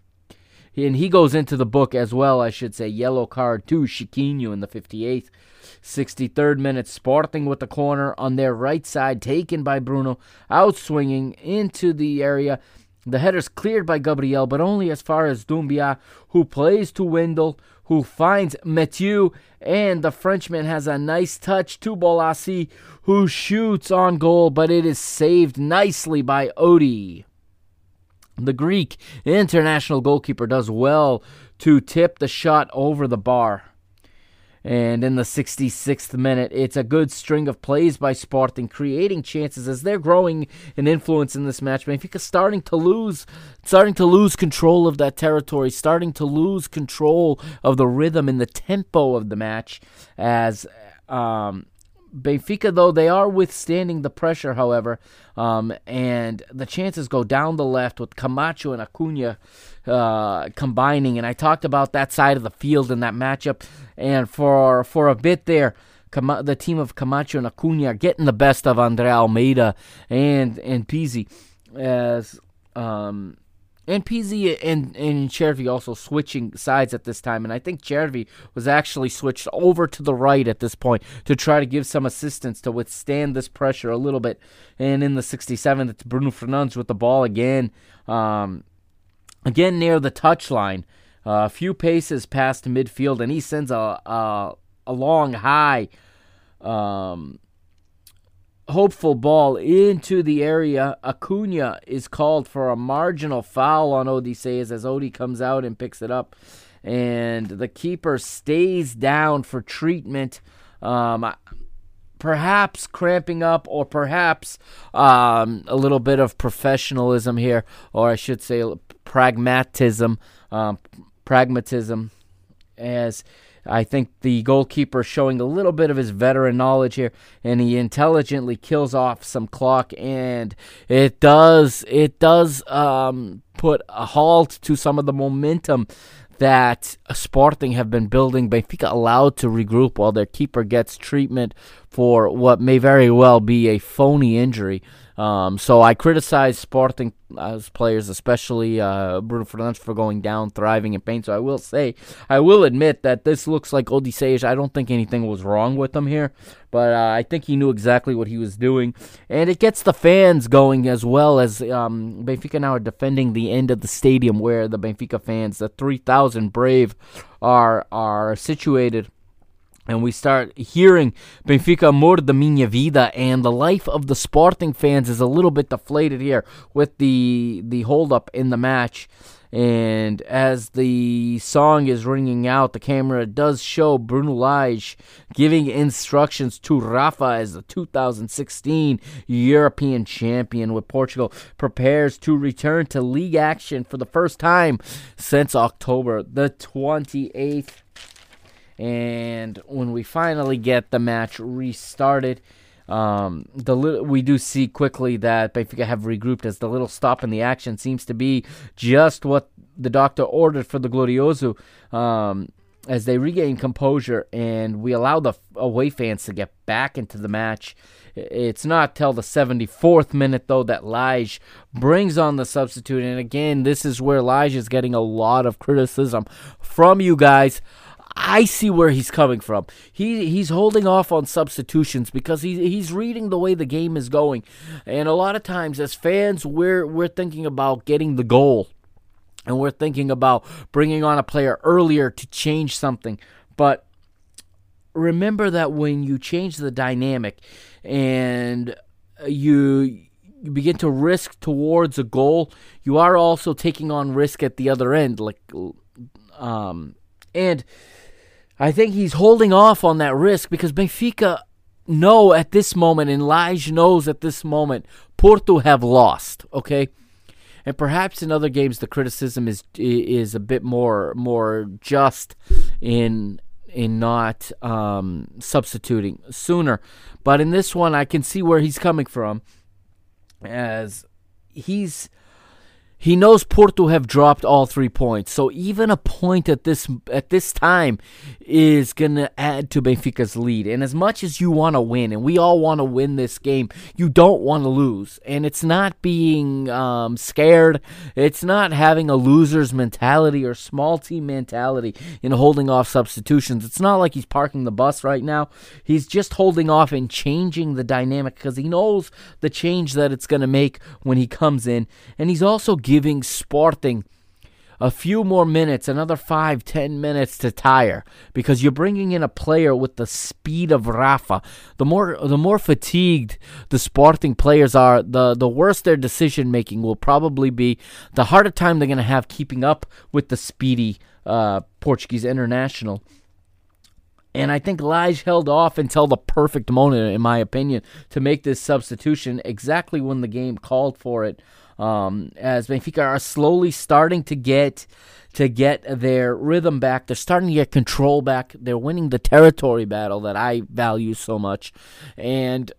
and he goes into the book as well, I should say. Yellow card to Chiquinho in the 58th. 63rd minute, Sporting with the corner on their right side, taken by Bruno, outswinging into the area. The header's cleared by Gabriel, but only as far as Doumbia, who plays to Wendel, who finds Mathieu, and the Frenchman has a nice touch to Bolasie, who shoots on goal, but it is saved nicely by Odi. The Greek international goalkeeper does well to tip the shot over the bar. And in the 66th minute, it's a good string of plays by Sporting, creating chances as they're growing in influence in this match. Benfica starting to lose, starting to lose control of that territory, starting to lose control of the rhythm and the tempo of the match. As um, Benfica, though, they are withstanding the pressure, however, um, and the chances go down the left with Camacho and Acuna uh, combining. And I talked about that side of the field in that matchup. And for for a bit there, the team of Camacho and Acuna getting the best of Andre Almeida and and Pizzi as um, and Pizzi and and Cervi also switching sides at this time, and I think Cervi was actually switched over to the right at this point to try to give some assistance to withstand this pressure a little bit. And in the 67th, it's Bruno Fernandes with the ball again, um, again near the touchline, uh, a few paces past midfield, and he sends a a, a long high. Um, hopeful ball into the area. Acuna is called for a marginal foul on Odysseus as Odie comes out and picks it up. And the keeper stays down for treatment. Um, perhaps cramping up, or perhaps um, a little bit of professionalism here, or I should say pragmatism. Um, pragmatism, as I think the goalkeeper showing a little bit of his veteran knowledge here, and he intelligently kills off some clock, and it does it does um, put a halt to some of the momentum that Sporting have been building. Benfica allowed to regroup while their keeper gets treatment for what may very well be a phony injury. Um, so I criticize Sporting as players, especially uh, Bruno Fernandes, for going down, thriving in pain. So I will say, I will admit that this looks like Odysseus. I don't think anything was wrong with him here, but uh, I think he knew exactly what he was doing, and it gets the fans going as well as um, Benfica now are defending the end of the stadium where the Benfica fans, the 3,000 brave, are are situated and we start hearing Benfica Amor da Minha Vida, and the life of the Sporting fans is a little bit deflated here with the the holdup in the match. And as the song is ringing out, the camera does show Bruno Lage giving instructions to Rafa as the 2016 European champion with Portugal prepares to return to league action for the first time since October the 28th. And when we finally get the match restarted, um, the li- we do see quickly that Benfica have regrouped as the little stop in the action seems to be just what the doctor ordered for the Glorioso. Um, as they regain composure and we allow the away fans to get back into the match. It's not till the 74th minute, though, that Lage brings on the substitute. And again, this is where Lage is getting a lot of criticism from you guys. I see where he's coming from. He he's holding off on substitutions because he he's reading the way the game is going, and a lot of times as fans we're we're thinking about getting the goal, and we're thinking about bringing on a player earlier to change something, but remember that when you change the dynamic and you you begin to risk towards a goal, you are also taking on risk at the other end, like um and I think he's holding off on that risk because Benfica know at this moment, and Lage knows at this moment, Porto have lost. Okay, and perhaps in other games the criticism is is a bit more more just in in not um, substituting sooner, but in this one I can see where he's coming from, as he's he knows Porto have dropped all three points, so even a point at this at this time is gonna add to Benfica's lead. And as much as you want to win, and we all want to win this game, you don't want to lose. And it's not being um, scared. It's not having a loser's mentality or small team mentality in holding off substitutions. It's not like he's parking the bus right now. He's just holding off and changing the dynamic because he knows the change that it's gonna make when he comes in, and he's also giving giving Sporting a few more minutes, another five, ten minutes to tire, because you're bringing in a player with the speed of Rafa. The more the more fatigued the Sporting players are, the the worse their decision making will probably be. The harder time they're going to have keeping up with the speedy uh, Portuguese international. And I think Lage held off until the perfect moment, in my opinion, to make this substitution exactly when the game called for it um, as Benfica are slowly starting to get to get their rhythm back. They're starting to get control back. They're winning the territory battle that I value so much, and.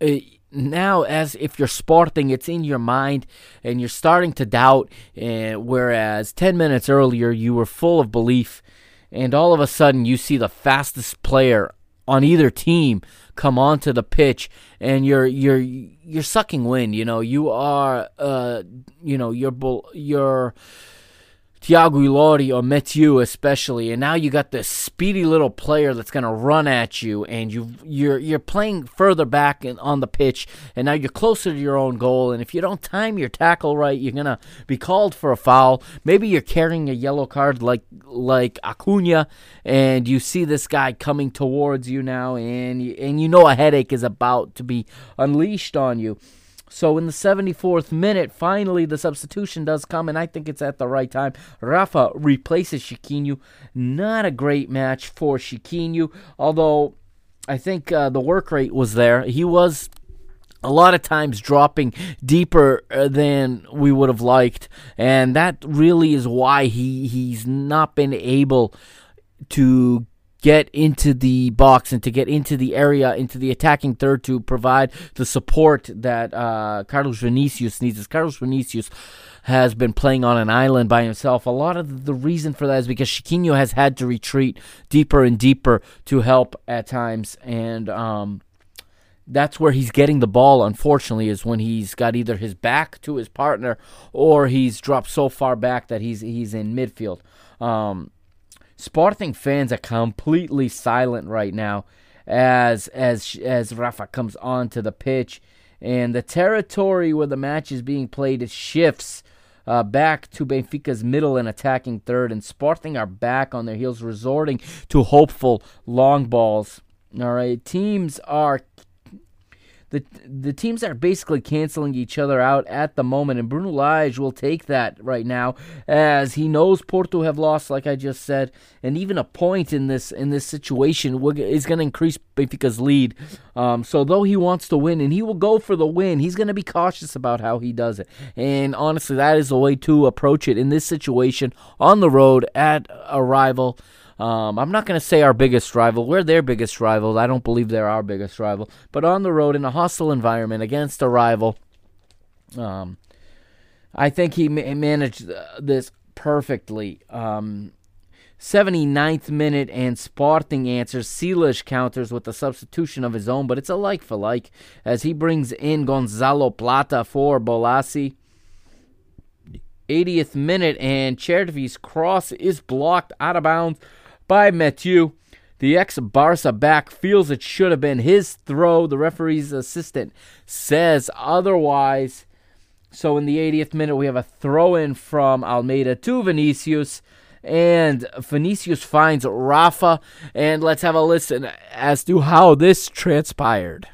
It, now as if you're sporting it's in your mind and you're starting to doubt and whereas 10 minutes earlier you were full of belief and all of a sudden you see the fastest player on either team come onto the pitch and you're you're you're sucking wind you know you are uh you know you're bull. you're Tiago Ilori or Mathieu especially, and now you got this speedy little player that's going to run at you, and you you're you're playing further back in, on the pitch, and now you're closer to your own goal, and if you don't time your tackle right, you're going to be called for a foul. Maybe you're carrying a yellow card like like Acuna, and you see this guy coming towards you now, and and you know a headache is about to be unleashed on you. So in the 74th minute, finally the substitution does come, and I think it's at the right time. Rafa replaces Chiquinho. Not a great match for Chiquinho, although I think uh, the work rate was there. He was a lot of times dropping deeper uh, than we would have liked, and that really is why he he's not been able to get into the box and to get into the area, into the attacking third to provide the support that uh, Carlos Vinicius needs. As Carlos Vinicius has been playing on an island by himself. A lot of the reason for that is because Chiquinho has had to retreat deeper and deeper to help at times, and um, that's where he's getting the ball. Unfortunately, is when he's got either his back to his partner or he's dropped so far back that he's he's in midfield. Um, Sporting fans are completely silent right now as as as Rafa comes onto the pitch, and the territory where the match is being played shifts uh, back to Benfica's middle and attacking third, and Sporting are back on their heels, resorting to hopeful long balls. All right, teams are the the teams are basically canceling each other out at the moment, and Bruno Lage will take that right now as he knows Porto have lost, like I just said, and even a point in this in this situation is going to increase Benfica's lead. Um, so though he wants to win, and he will go for the win, he's going to be cautious about how he does it. And honestly, that is the way to approach it in this situation on the road at a rival. Um, I'm not going to say our biggest rival. We're their biggest rival. I don't believe they're our biggest rival. But on the road in a hostile environment against a rival, um, I think he ma- managed uh, this perfectly. Um, 79th minute and Sporting answers. Silas counters with the substitution of his own, but it's a like for like as he brings in Gonzalo Plata for Bolasie. 80th minute and Cervi's cross is blocked out of bounds by Mathieu. The ex Barca back feels it should have been his throw. The referee's assistant says otherwise. So in the 80th minute, we have a throw in from Almeida to Vinicius. And Vinicius finds Rafa. And let's have a listen as to how this transpired.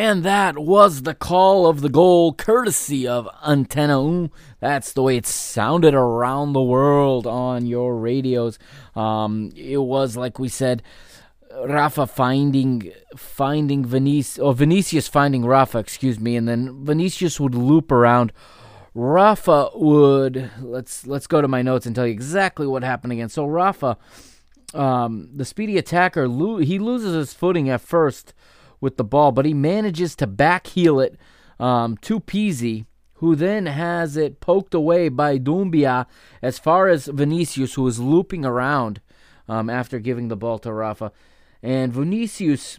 And that was the call of the goal, courtesy of Antena 1. That's the way it sounded around the world on your radios. Um, it was, like we said, Rafa finding finding Vinicius, or Vinicius finding Rafa, excuse me, and then Vinicius would loop around. Rafa would let's let's go to my notes and tell you exactly what happened again. So Rafa, um, the speedy attacker, lo- he loses his footing at first with the ball, but he manages to backheel it um, to Pizzi, who then has it poked away by Doumbia as far as Vinicius, who is looping around um, after giving the ball to Rafa. And Vinicius,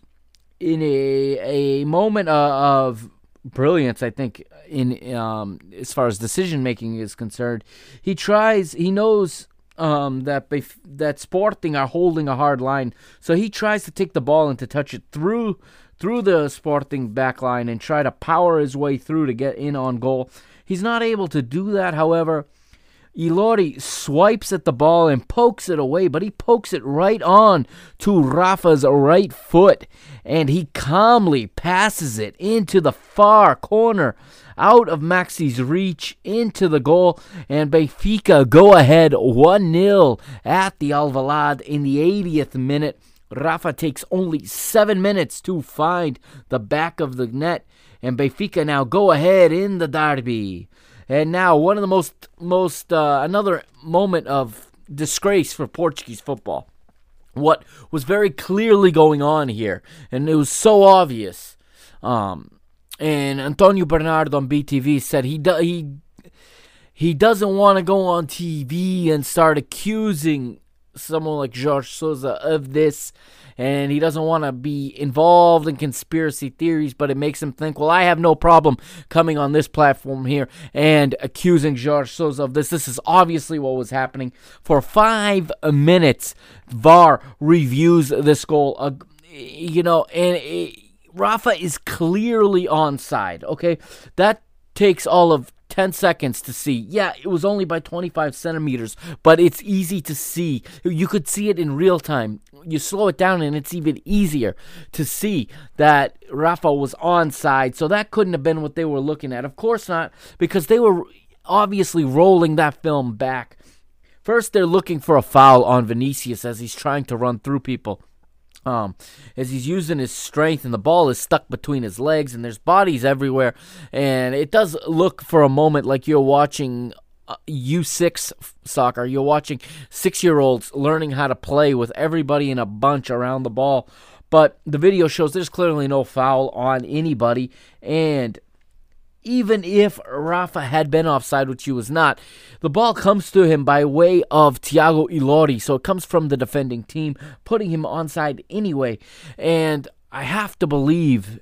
in a, a moment of brilliance, I think, in um, as far as decision making is concerned, he tries, he knows um, that Bef- that Sporting are holding a hard line. So he tries to take the ball and to touch it through through the Sporting backline and try to power his way through to get in on goal. He's not able to do that, however. Ilori swipes at the ball and pokes it away, but he pokes it right on to Rafa's right foot, and he calmly passes it into the far corner, out of Maxi's reach, into the goal, and Benfica go ahead 1 0 at the Alvalade in the 80th minute. Rafa takes only seven minutes to find the back of the net, and Benfica now go ahead in the derby. And now one of the most most uh, another moment of disgrace for Portuguese football. What was very clearly going on here, and it was so obvious. Um, and Antonio Bernardo on BTV said he do, he he doesn't want to go on TV and start accusing someone like Jorge Sousa of this and he doesn't want to be involved in conspiracy theories, but it makes him think, well, I have no problem coming on this platform here and accusing Jorge Sousa of this. This is obviously what was happening. For five minutes, VAR reviews this goal. Uh, you know, and it, Rafa is clearly onside. Okay, that takes all of 10 seconds to see. Yeah, it was only by 25 centimeters, but it's easy to see. You could see it in real time. You slow it down, and it's even easier to see that Rafa was onside. So that couldn't have been what they were looking at. Of course not, because they were obviously rolling that film back. First, they're looking for a foul on Vinicius as he's trying to run through people um, as he's using his strength and the ball is stuck between his legs and there's bodies everywhere. And it does look for a moment like you're watching U6 uh, soccer. You're watching 6-year-olds learning how to play with everybody in a bunch around the ball. But the video shows there's clearly no foul on anybody. And even if Rafa had been offside, which he was not, the ball comes to him by way of Tiago Ilori. So it comes from the defending team, putting him onside anyway. And I have to believe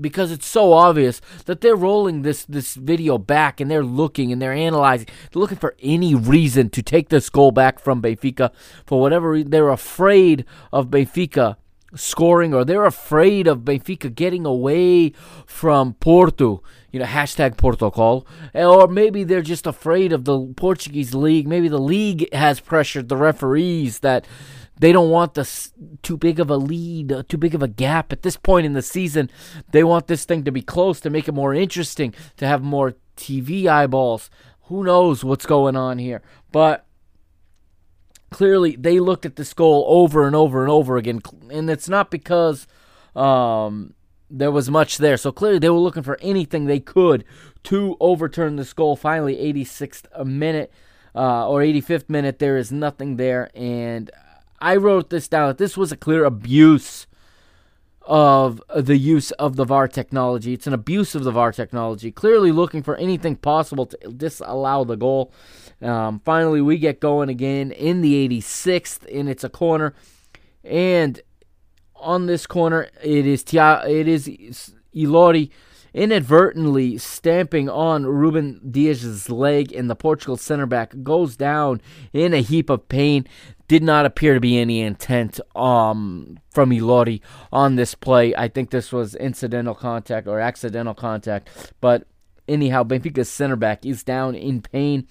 because it's so obvious that they're rolling this this video back and they're looking and they're analyzing. They're looking for any reason to take this goal back from Benfica for whatever reason. They're afraid of Benfica scoring or they're afraid of Benfica getting away from Porto, you know, hashtag Portugal, or maybe they're just afraid of the Portuguese league. Maybe the league has pressured the referees that they don't want this too big of a lead, uh, too big of a gap at this point in the season. They want this thing to be close to make it more interesting, to have more TV eyeballs. Who knows what's going on here? But clearly they looked at this goal over and over and over again, and it's not because um, there was much there. So clearly they were looking for anything they could to overturn this goal. Finally, 86th minute uh, or 85th minute, there is nothing there, and I wrote this down that this was a clear abuse of the use of the VAR technology. It's an abuse of the VAR technology. Clearly looking for anything possible to disallow the goal. Um, finally, we get going again in the 86th, and it's a corner. And on this corner, it is Tia, it is Ilori inadvertently stamping on Ruben Dias's leg, and the Portugal center back goes down in a heap of pain. Did not appear to be any intent um, from Ilori on this play. I think this was incidental contact or accidental contact. But anyhow, Benfica's center back is down in pain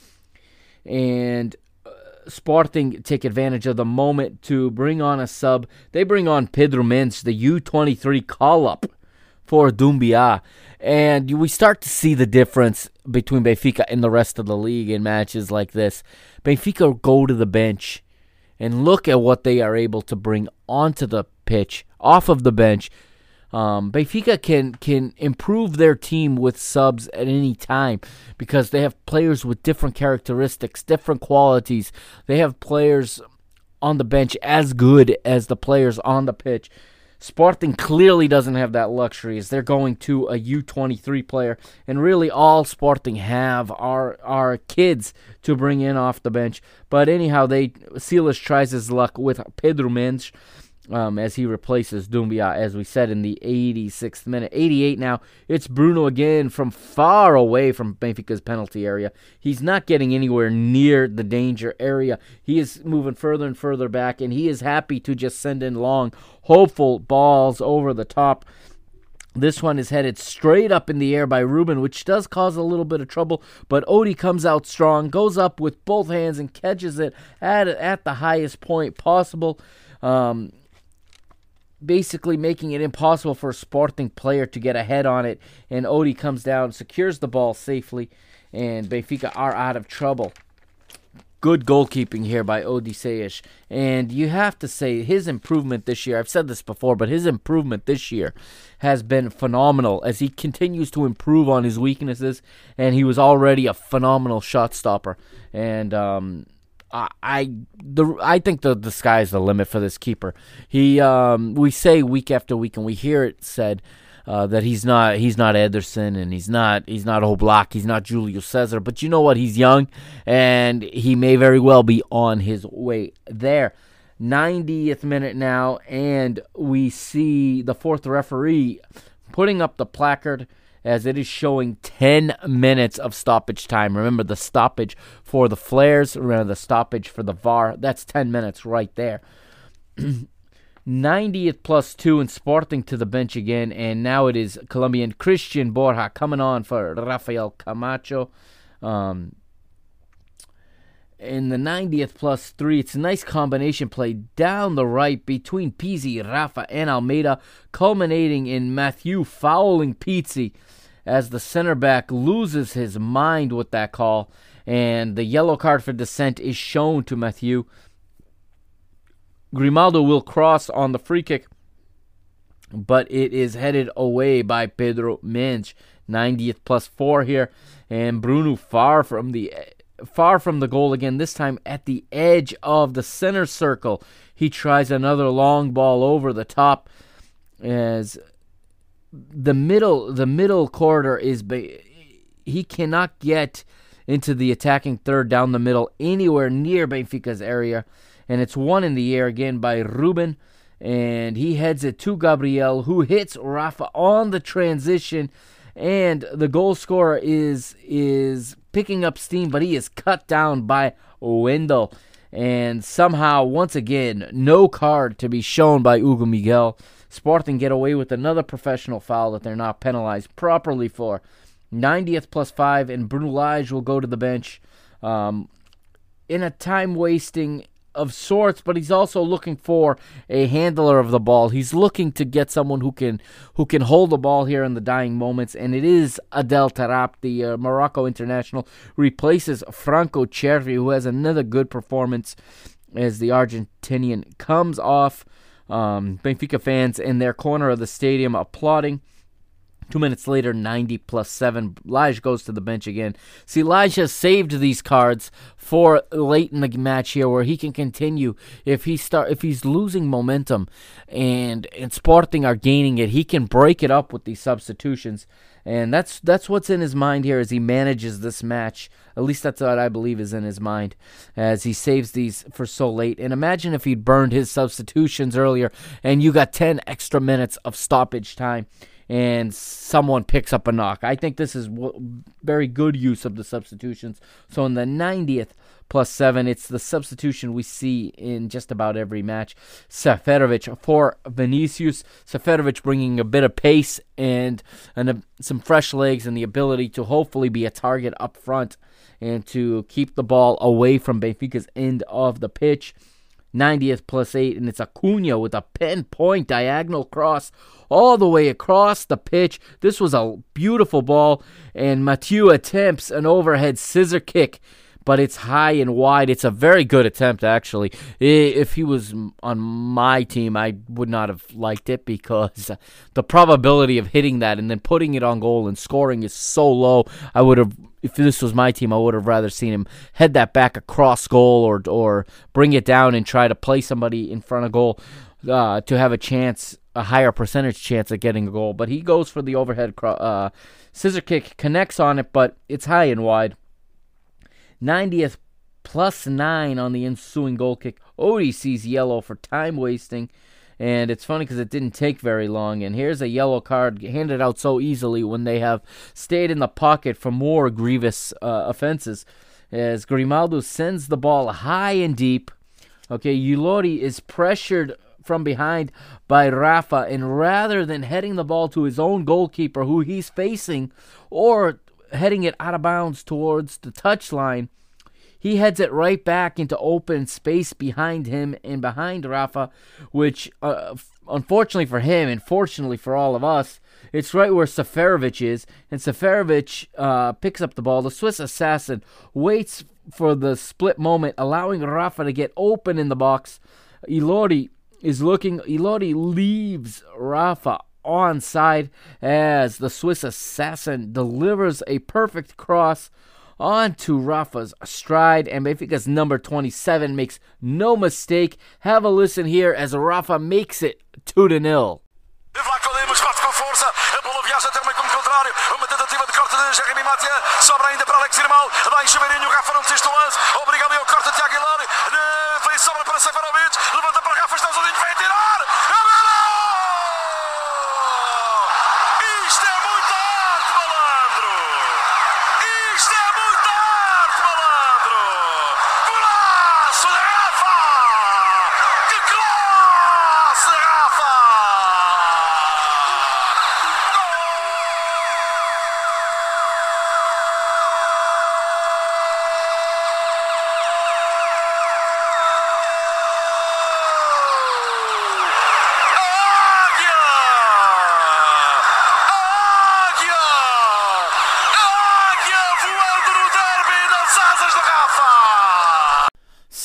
and uh, Sporting take advantage of the moment to bring on a sub. They bring on Pedro Mendes, the U23 call up for Doumbia. And we start to see the difference between Benfica and the rest of the league in matches like this. Benfica go to the bench and look at what they are able to bring onto the pitch, off of the bench, um, Benfica can can improve their team with subs at any time because they have players with different characteristics, different qualities. They have players on the bench as good as the players on the pitch. Sporting clearly doesn't have that luxury as they're going to a U23 player, and really all Sporting have are are kids to bring in off the bench. But anyhow, they Silas tries his luck with Pedro Mendes um, as he replaces Doumbia, as we said in the 86th minute. 88 now. It's Bruno again from far away from Benfica's penalty area. He's not getting anywhere near the danger area. He is moving further and further back, and he is happy to just send in long, hopeful balls over the top. This one is headed straight up in the air by Ruben, which does cause a little bit of trouble. But Odie comes out strong, goes up with both hands, and catches it at at the highest point possible. Um, basically making it impossible for a Sporting player to get ahead on it. And Odie comes down, secures the ball safely, and Benfica are out of trouble. Good goalkeeping here by Odysseus. And you have to say his improvement this year, I've said this before, but his improvement this year has been phenomenal as he continues to improve on his weaknesses. And he was already a phenomenal shot stopper. And, um, I the I think the the sky's the limit for this keeper. He um, we say week after week, and we hear it said uh, that he's not he's not Ederson and he's not he's not Oblak, he's not Julio Cesar. But you know what? He's young, and he may very well be on his way there. 90th minute now, and we see the fourth referee putting up the placard as it is showing 10 minutes of stoppage time. Remember the stoppage for the flares, remember the stoppage for the VAR. That's 10 minutes right there. 90th plus 2 and Sporting to the bench again, and now it is Colombian Cristian Borja coming on for Rafael Camacho. Um, in the 90th plus 3. It's a nice combination play down the right between Pizzi, Rafa, and Almeida, culminating in Mathieu fouling Pizzi as the center back loses his mind with that call. And the yellow card for dissent is shown to Mathieu. Grimaldo will cross on the free kick, but it is headed away by Pedro Mendes. 90th plus 4 here. And Bruno far from the far from the goal again, this time at the edge of the center circle. He tries another long ball over the top as the middle the middle corridor is he cannot get into the attacking third down the middle anywhere near Benfica's area. And it's one in the air again by Ruben. And he heads it to Gabriel who hits Rafa on the transition. And the goal scorer is is picking up steam, but he is cut down by Wendel. And somehow, once again, no card to be shown by Hugo Miguel. Spartan get away with another professional foul that they're not penalized properly for. 90th plus 5, and Bruno Lage will go to the bench um, in a time wasting of sorts, but he's also looking for a handler of the ball. He's looking to get someone who can who can hold the ball here in the dying moments, and it is Adel Taarabt, the uh, Morocco international, replaces Franco Cervi, who has another good performance as the Argentinian comes off. Um, Benfica fans in their corner of the stadium applauding. Two minutes later, 90 plus 7. Lage goes to the bench again. See, Elijah saved these cards for late in the match here where he can continue. If he start if he's losing momentum and, and Sporting are gaining it, he can break it up with these substitutions. And that's that's what's in his mind here as he manages this match. At least that's what I believe is in his mind as he saves these for so late. And imagine if he'd burned his substitutions earlier and you got 10 extra minutes of stoppage time and someone picks up a knock. I think this is w- very good use of the substitutions. So in the 90th plus 7, it's the substitution we see in just about every match. Seferovic for Vinicius. Seferovic bringing a bit of pace and, and a, some fresh legs and the ability to hopefully be a target up front and to keep the ball away from Benfica's end of the pitch. 90th plus 8, and it's Acuna with a pinpoint diagonal cross all the way across the pitch. This was a beautiful ball, and Mathieu attempts an overhead scissor kick, but it's high and wide. It's a very good attempt, actually. If he was on my team, I would not have liked it because the probability of hitting that and then putting it on goal and scoring is so low. I would have if this was my team, I would have rather seen him head that back across goal or or bring it down and try to play somebody in front of goal uh, to have a chance, a higher percentage chance at getting a goal. But he goes for the overhead cro- uh, scissor kick, connects on it, but it's high and wide. 90th plus nine on the ensuing goal kick. Odie sees yellow for time wasting And it's funny because it didn't take very long. And here's a yellow card handed out so easily when they have stayed in the pocket for more grievous uh, offenses. As Grimaldo sends the ball high and deep. Okay, Ilori is pressured from behind by Rafa, and rather than heading the ball to his own goalkeeper who he's facing or heading it out of bounds towards the touchline, he heads it right back into open space behind him and behind Rafa, which, uh, unfortunately for him and fortunately for all of us, it's right where Seferovic is. And Seferovic uh, picks up the ball. The Swiss assassin waits for the split moment, allowing Rafa to get open in the box. Ilori is looking. Ilori leaves Rafa onside as the Swiss assassin delivers a perfect cross onto Rafa's stride, and Benfica's number 27 makes no mistake. Have a listen here as Rafa makes it 2 to 0. Vlaco Lemos bate com força, a bola viaja até o meio como contrário, uma tentativa de corte de Jeremy Mathieu, sobra ainda para Alex Irmão, Rafa não desiste lance, obriga ali ao corte de Aguilar, eh, vem sobra para Seferovic, levanta para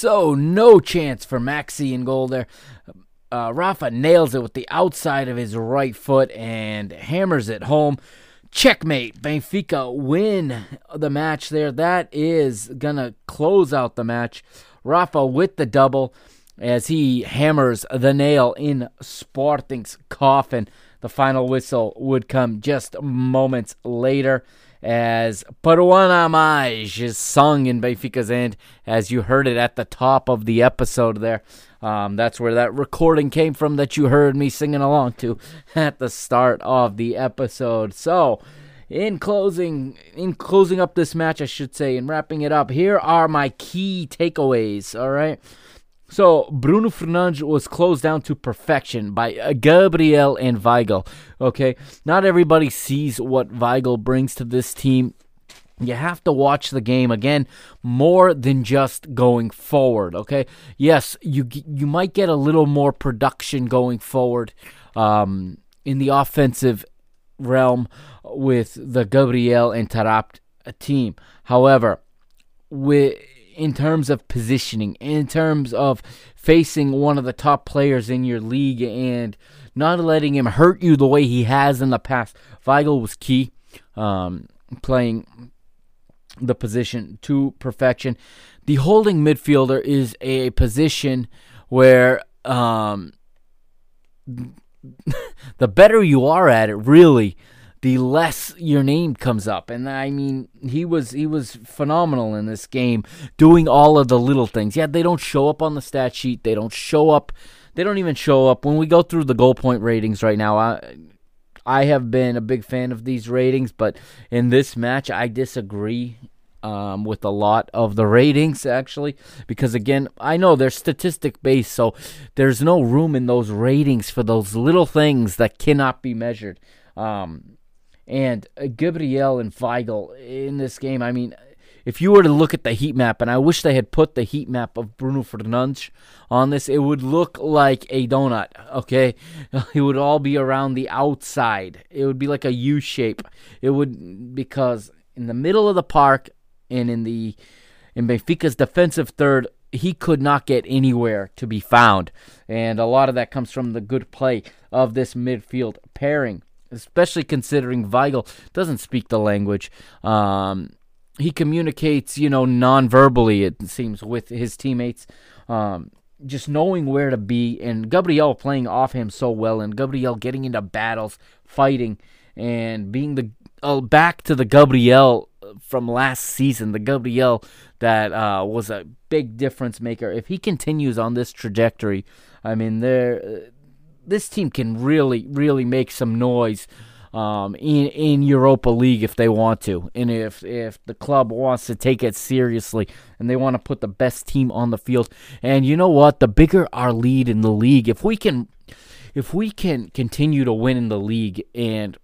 So, no chance for Maxi in goal there. Uh, Rafa nails it with the outside of his right foot and hammers it home. Checkmate. Benfica win the match there. That is going to close out the match. Rafa with the double as he hammers the nail in Sporting's coffin. The final whistle would come just moments later as Peruana is sung in Benfica's end, as you heard it at the top of the episode there. Um, that's where that recording came from that you heard me singing along to at the start of the episode. So, in closing, in closing up this match, I should say, and wrapping it up, here are my key takeaways. All right. So Bruno Fernandes was closed down to perfection by uh, Gabriel and Weigl. Okay, not everybody sees what Weigl brings to this team. You have to watch the game again more than just going forward. Okay, yes, you you might get a little more production going forward um, in the offensive realm with the Gabriel and Taarabt team. However, with in terms of positioning, in terms of facing one of the top players in your league and not letting him hurt you the way he has in the past. Weigl was key, um, playing the position to perfection. The holding midfielder is a position where um, the better you are at it, really, the less your name comes up. And I mean, he was he was phenomenal in this game, doing all of the little things. Yeah, they don't show up on the stat sheet. They don't show up. They don't even show up when we go through the goal point ratings right now. I I have been a big fan of these ratings, but in this match, I disagree. Um, with a lot of the ratings, actually, because again, I know they're statistic based, so there's no room in those ratings for those little things that cannot be measured. Um, and uh, Gabriel and Weigl in this game, I mean, if you were to look at the heat map, and I wish they had put the heat map of Bruno Fernandes on this, it would look like a donut, okay? It would all be around the outside. It would be like a U shape. It would, because in the middle of the park and in the in Benfica's defensive third, he could not get anywhere to be found. And a lot of that comes from the good play of this midfield pairing especially considering Weigl doesn't speak the language. Um, he communicates, you know, non-verbally. It seems with his teammates, um, just knowing where to be, and Gabriel playing off him so well, and Gabriel getting into battles, fighting, and being the uh, back to the Gabriel from last season, the Gabriel that uh, was a big difference maker. If he continues on this trajectory, I mean, there this team can really, really make some noise um, in in Europa League if they want to, and if if the club wants to take it seriously and they want to put the best team on the field. And you know what? The bigger our lead in the league, if we can, if we can continue to win in the league and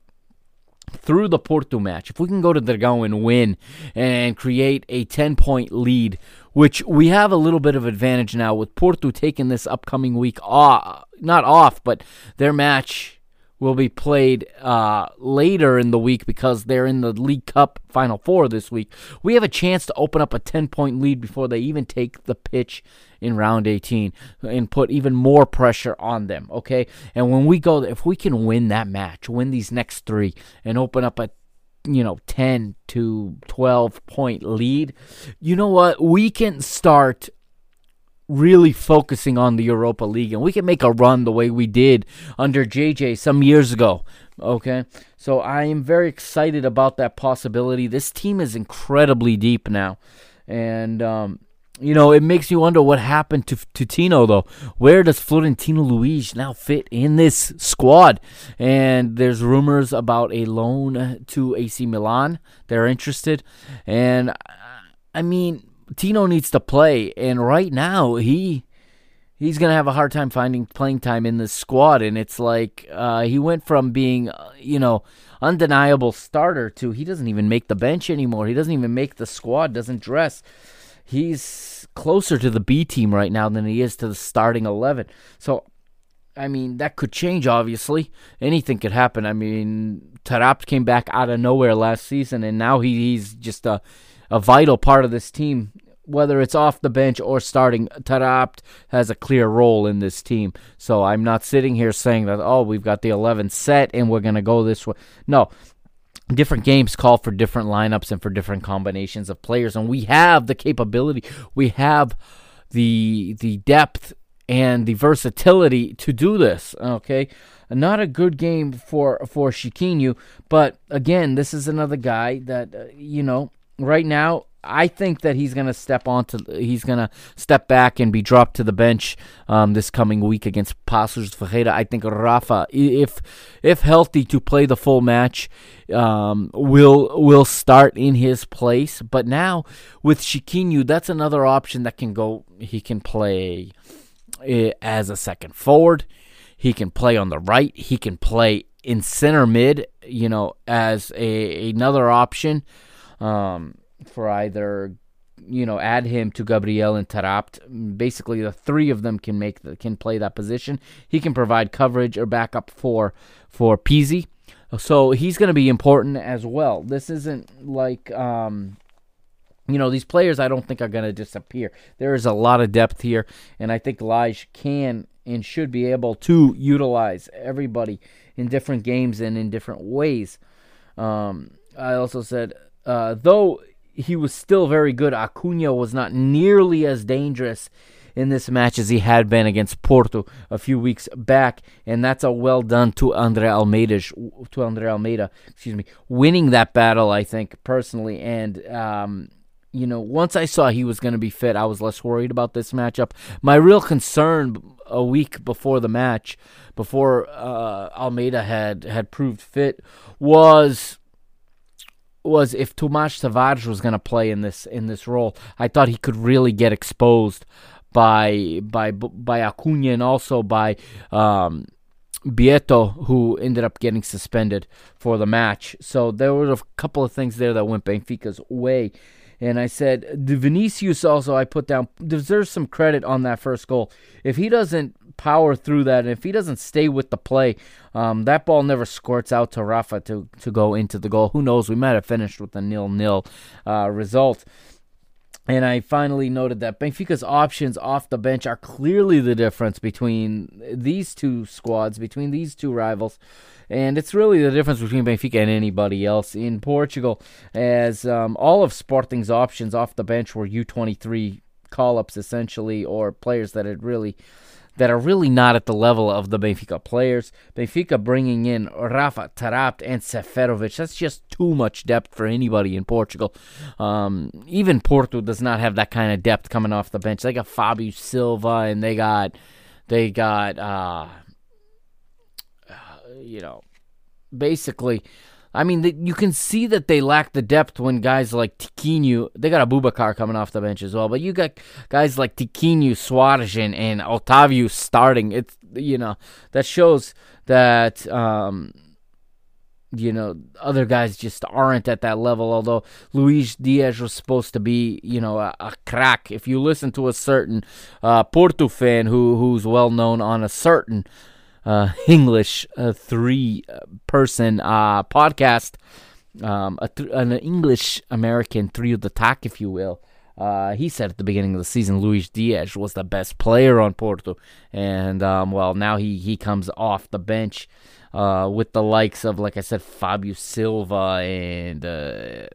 through the Porto match, if we can go to Dragão and win and create a 10 point lead, which we have a little bit of advantage now with Porto taking this upcoming week off, not off, but their match will be played uh, later in the week because they're in the League Cup Final Four this week. We have a chance to open up a 10 point lead before they even take the pitch in round 18 and put even more pressure on them, okay? And when we go, if we can win that match, win these next three, and open up a you know 10 to 12 point lead you know what we can start really focusing on the Europa League and we can make a run the way we did under JJ some years ago. Okay, so I am very excited about that possibility. This team is incredibly deep now, and um, you know it makes you wonder what happened to to Tino though. Where does Florentino Luis now fit in this squad? And there's rumors about a loan to AC Milan. They're interested, and I mean Tino needs to play, and right now he he's gonna have a hard time finding playing time in this squad. And it's like uh, he went from being uh, you know undeniable starter to he doesn't even make the bench anymore. He doesn't even make the squad. Doesn't dress. He's closer to the B team right now than he is to the starting eleven. So. I mean, that could change, obviously. Anything could happen. I mean, Taarabt came back out of nowhere last season, and now he, he's just a, a vital part of this team whether it's off the bench or starting, Taarabt has a clear role in this team. So I'm not sitting here saying that, oh, we've got the 11 set and we're going to go this way. No. Different games call for different lineups and for different combinations of players, and we have the capability, we have the the depth and the versatility to do this. Okay, not a good game for for Chiquinho, but again, this is another guy that uh, you know right now I think that he's to step onto he's to step back and be dropped to the bench um, this coming week against Paços de Ferreira. I think Rafa, if if healthy to play the full match, um, will will start in his place. But now with Chiquinho, that's another option that can go. He can play eh, as a second forward. He can play on the right. He can play in center mid. You know, as a another option. Um, for either you know add him to Gabriel and Taarabt. Basically, the three of them can make the, can play that position. He can provide coverage or backup for for Pizzi. So he's going to be important as well. This isn't like um, you know these players. I don't think are going to disappear. There is a lot of depth here, and I think Lage can and should be able to utilize everybody in different games and in different ways. Um, I also said uh, though he was still very good. Acuna was not nearly as dangerous in this match as he had been against Porto a few weeks back, and that's a well done to Andre Almeida. To Andre Almeida, excuse me, winning that battle. I think personally, and um, you know, once I saw he was going to be fit, I was less worried about this matchup. My real concern a week before the match, before uh, Almeida had had proved fit, was was if Tomas Tavares was going to play in this in this role, I thought he could really get exposed by by by Acuna and also by um, Vietto, who ended up getting suspended for the match. So there were a couple of things there that went Benfica's way. And I said, the Vinicius also I put down deserves some credit on that first goal. If he doesn't power through that. And if he doesn't stay with the play, um, that ball never squirts out to Rafa to, to go into the goal. Who knows? We might have finished with a nil nil uh, result. And I finally noted that Benfica's options off the bench are clearly the difference between these two squads, between these two rivals. And it's really the difference between Benfica and anybody else in Portugal, as um, all of Sporting's options off the bench were U23 call ups essentially, or players that had really that are really not at the level of the Benfica players. Benfica bringing in Rafa, Taarabt, and Seferovic. That's just too much depth for anybody in Portugal. Um, even Porto does not have that kind of depth coming off the bench. They got Fabio Silva and they got they got uh, you know, basically. I mean, the, you can see that they lack the depth when guys like Tiquinho, they got Aboubakar coming off the bench as well, but you got guys like Tiquinho, Suarez, and, and Otavio starting. It's, you know, that shows that, um, you know, other guys just aren't at that level. Although Luis Diaz was supposed to be, you know, a, a crack. If you listen to a certain uh, Porto fan who who's well known on a certain uh, English uh, three person uh, podcast, um, th- an English American three of the tack, if you will. Uh, he said at the beginning of the season, Luis Diaz was the best player on Porto, and um, well, now he he comes off the bench uh, with the likes of, like I said, Fabio Silva and uh,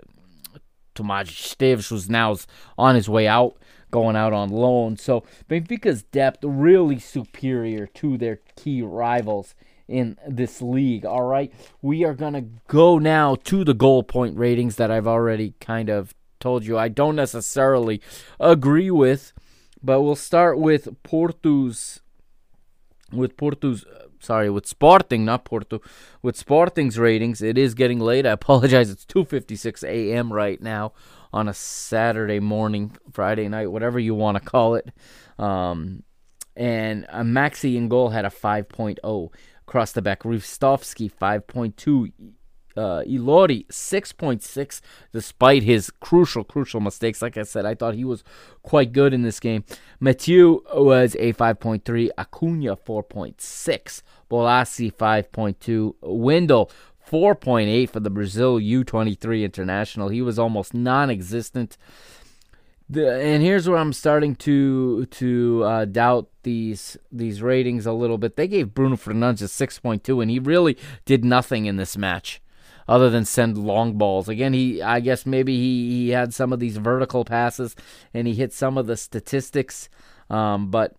Tomas Esteves, who's now on his way out, going out on loan. So Benfica's depth really superior to their key rivals in this league. All right, we are gonna go now to the goal point ratings that I've already kind of told you I don't necessarily agree with, but we'll start with Porto's with Porto's uh, sorry, with Sporting, not Porto, with Sporting's ratings. It is getting late. I apologize. It's 2:56 a.m. right now on a Saturday morning, Friday night, whatever you want to call it. Um, and uh, Maxi in goal had a 5.0 across the back. Ristovski 5.2 uh, Ilori 6.6 despite his crucial, crucial mistakes. Like I said, I thought he was quite good in this game. Mathieu was a 5.3, Acuna 4.6, Bolasie 5.2, Wendel 4.8 for the Brazil U23 international. He was almost non existent. The, and here's where I'm starting to to uh, doubt these these ratings a little bit. They gave Bruno Fernandes a 6.2, and he really did nothing in this match other than send long balls. Again, he I guess maybe he, he had some of these vertical passes and he hit some of the statistics, um, but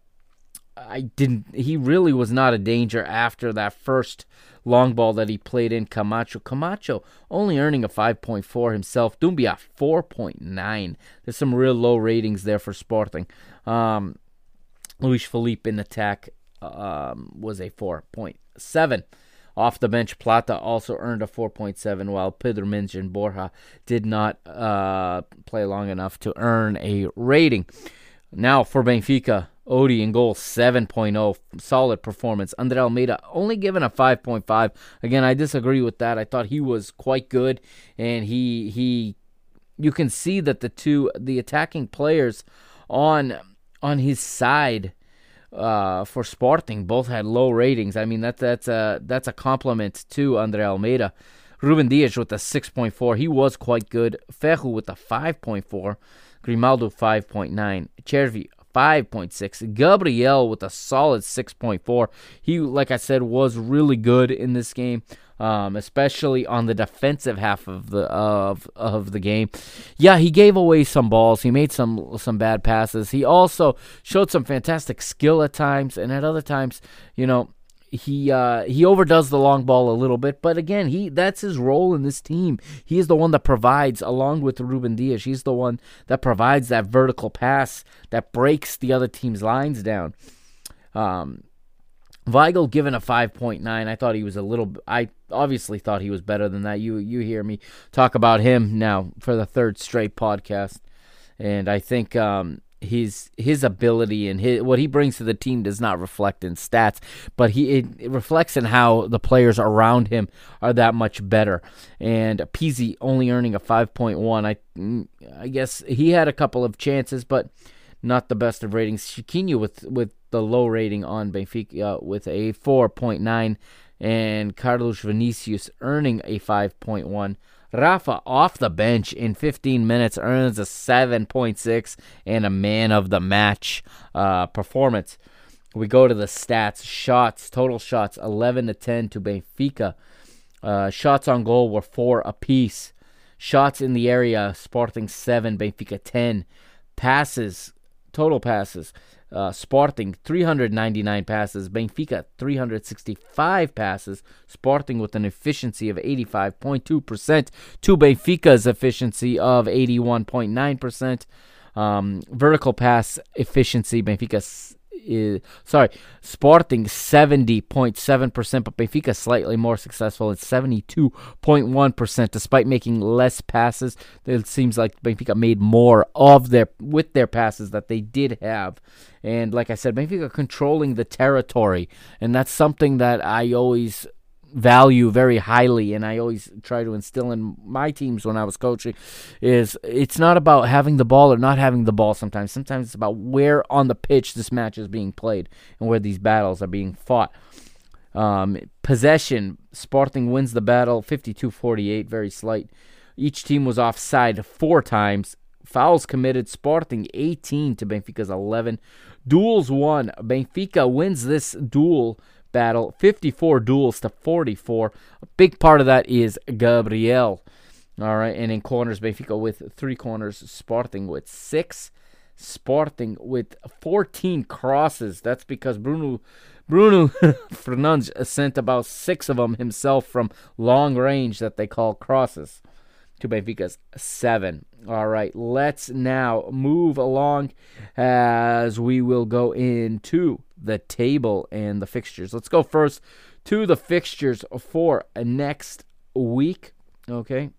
I didn't. He really was not a danger after that first long ball that he played in Camacho. Camacho only earning a 5.4 himself. Doumbia 4.9. There's some real low ratings there for Sporting. Um, Luiz Phellype in attack um, was a 4.7. Off the bench, Plata also earned a 4.7, while Pedro and Borja did not uh, play long enough to earn a rating. Now for Benfica, Odi in goal 7.0, solid performance. Andre Almeida only given a 5.5. Again, I disagree with that. I thought he was quite good, and he he, you can see that the two the attacking players on on his side uh, for Sporting both had low ratings. I mean that that's a that's a compliment to Andre Almeida. Ruben Dias with a 6.4, he was quite good. Ferro with a 5.4, Grimaldo 5.9, Cervi 5.6, Gabriel with a solid 6.4. He, like I said, was really good in this game um, especially on the defensive half of the of of the game. Yeah, he gave away some balls. He made some some bad passes. He also showed some fantastic skill at times, and at other times, you know, he uh, he overdoes the long ball a little bit, but again, he that's his role in this team. He is the one that provides, along with Ruben Dias, he's the one that provides that vertical pass that breaks the other team's lines down. Um, Weigl given a 5.9. I thought he was a little I obviously thought he was better than that. You you hear me talk about him now for the third straight podcast. And I think um, his his ability and his, what he brings to the team does not reflect in stats, but he it, it, reflects in how the players around him are that much better. And Pizzi only earning a 5.1. I I guess he had a couple of chances, but not the best of ratings. Chiquinho with with the low rating on Benfica uh, with a 4.9, and Carlos Vinicius earning a 5.1. Rafa off the bench in 15 minutes earns a 7.6 and a man of the match uh, performance. We go to the stats. Shots, total shots 11 to 10 to Benfica. Uh, shots on goal were four apiece. Shots in the area, Sporting 7, Benfica 10. Passes, total passes. Uh, Sporting 399 passes, Benfica 365 passes, Sporting with an efficiency of 85.2% to Benfica's efficiency of 81.9%. Um, vertical pass efficiency, Benfica is sorry, Sporting seventy point seven percent, but Benfica slightly more successful at seventy two point one percent, despite making less passes. It seems like Benfica made more of their with their passes that they did have, and like I said, Benfica controlling the territory, and that's something that I always value very highly and I always try to instill in my teams when I was coaching is it's not about having the ball or not having the ball sometimes. Sometimes it's about where on the pitch this match is being played and where these battles are being fought. Um, possession, Sporting wins the battle 52-48, very slight. Each team was offside four times. Fouls committed, Sporting 18 to Benfica's 11. Duels won. Benfica wins this duel battle 54 duels to 44. A big part of that is Gabriel. All right, and in corners, Benfica with three corners, Sporting with six, Sporting with 14 crosses. That's because Bruno Bruno Fernandes sent about six of them himself from long range that they call crosses to Benfica's seven. All right, let's now move along as we will go into the table and the fixtures. Let's go first to the fixtures for next week. Okay.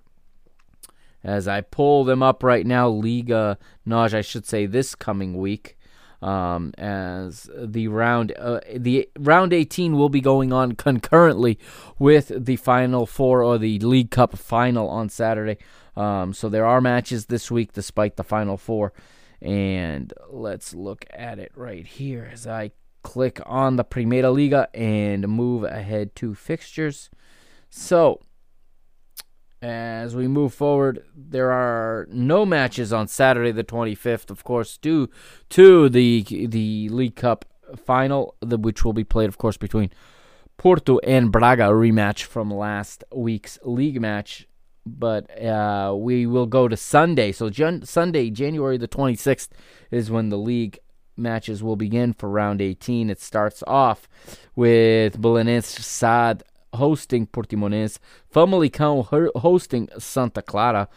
As I pull them up right now, Liga NOS, I should say, this coming week. Um, as the round, uh, the round 18 will be going on concurrently with the final four or the League Cup final on Saturday. Um, so there are matches this week despite the final four. And let's look at it right here as I click on the Primeira Liga and move ahead to fixtures. So, as we move forward, there are no matches on Saturday the 25th, of course, due to the the League Cup final, which will be played, of course, between Porto and Braga, rematch from last week's league match. But uh, we will go to Sunday. So Jan- Sunday, January the 26th, is when the league matches will begin for round 18. It starts off with Belenenses SAD hosting Portimonense, Famalicão hosting Santa Clara,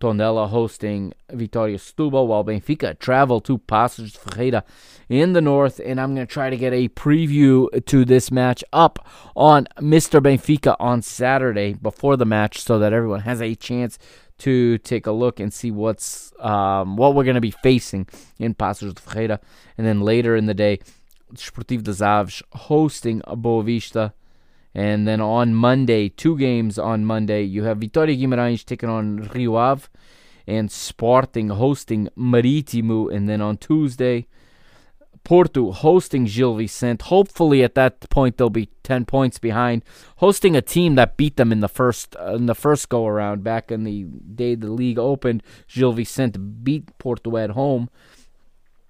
Tondela hosting Vitória Setúbal, while Benfica travel to Paços de Ferreira in the north. And I'm going to try to get a preview to this match up on Mr. Benfica on Saturday before the match so that everyone has a chance to take a look and see what's um, what we're going to be facing in Paços de Ferreira. And then later in the day, Desportivo das Aves hosting Boavista. And then on Monday, two games on Monday, you have Vitória Guimarães taking on Rio Ave and Sporting hosting Marítimo. And then on Tuesday, Porto hosting Gil Vicente. Hopefully, at that point, they'll be ten points behind, hosting a team that beat them in the first uh, in the first go around back in the day the league opened. Gil Vicente beat Porto at home,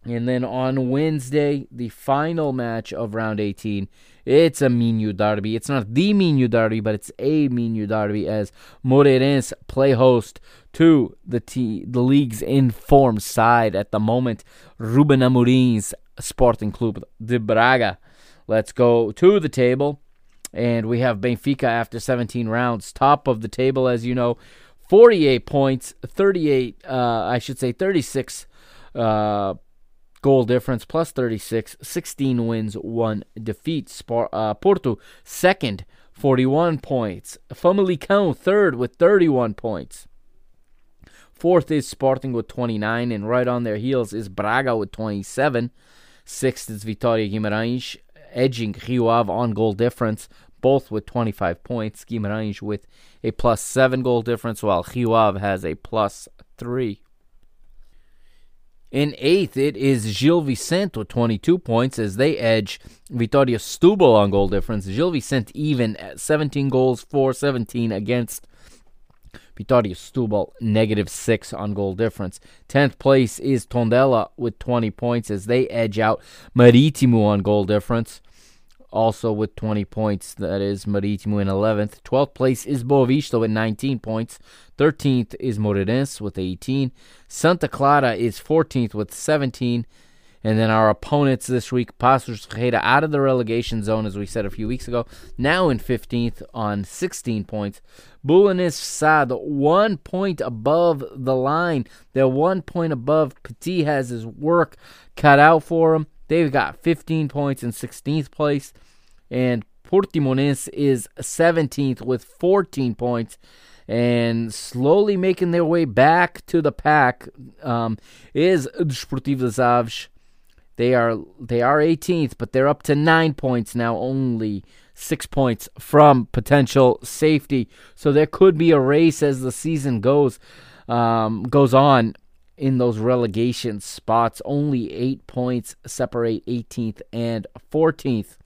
and then on Wednesday, the final match of round 18. It's a Minho derby. It's not the Minho derby, but it's a Minho derby as Moreirense play host to the t- the league's informed side at the moment, Ruben Amorim's Sporting Club de Braga. Let's go to the table. And we have Benfica after 17 rounds, top of the table, as you know, 48 points, 38, uh, I should say 36 uh, goal difference, plus 36, 16 wins, 1 defeat. Spar- uh, Porto, second, 41 points. Famalicão, third, with 31 points. Fourth is Sporting with 29, and right on their heels is Braga with 27. Sixth is Vitória Guimarães, edging Rio Ave on goal difference, both with 25 points. Guimarães with a plus 7 goal difference, while Rio Ave has a plus 3. In eighth, it is Gil Vicente with 22 points as they edge Vitória Setúbal on goal difference. Gil Vicente even at 17 goals for 17 against Vitória Setúbal, negative 6 on goal difference. 10th place is Tondela with 20 points as they edge out Marítimo on goal difference. Also with 20 points, that is Marítimo in 11th. 12th place is Boavista with 19 points. 13th is Moreirense with 18. Santa Clara is 14th with 17. And then our opponents this week, Paços Ferreira, out of the relegation zone, as we said a few weeks ago, now in 15th on 16 points. Belenenses SAD, one point above the line. They're one point above. Petit has his work cut out for him. They've got 15 points in 16th place, and Portimonense is 17th with 14 points and slowly making their way back to the pack um, is Desportivo das Aves. They are they are 18th, but they're up to nine points now, only six points from potential safety. So there could be a race as the season goes um, goes on in those relegation spots. Only eight points separate 18th and 14th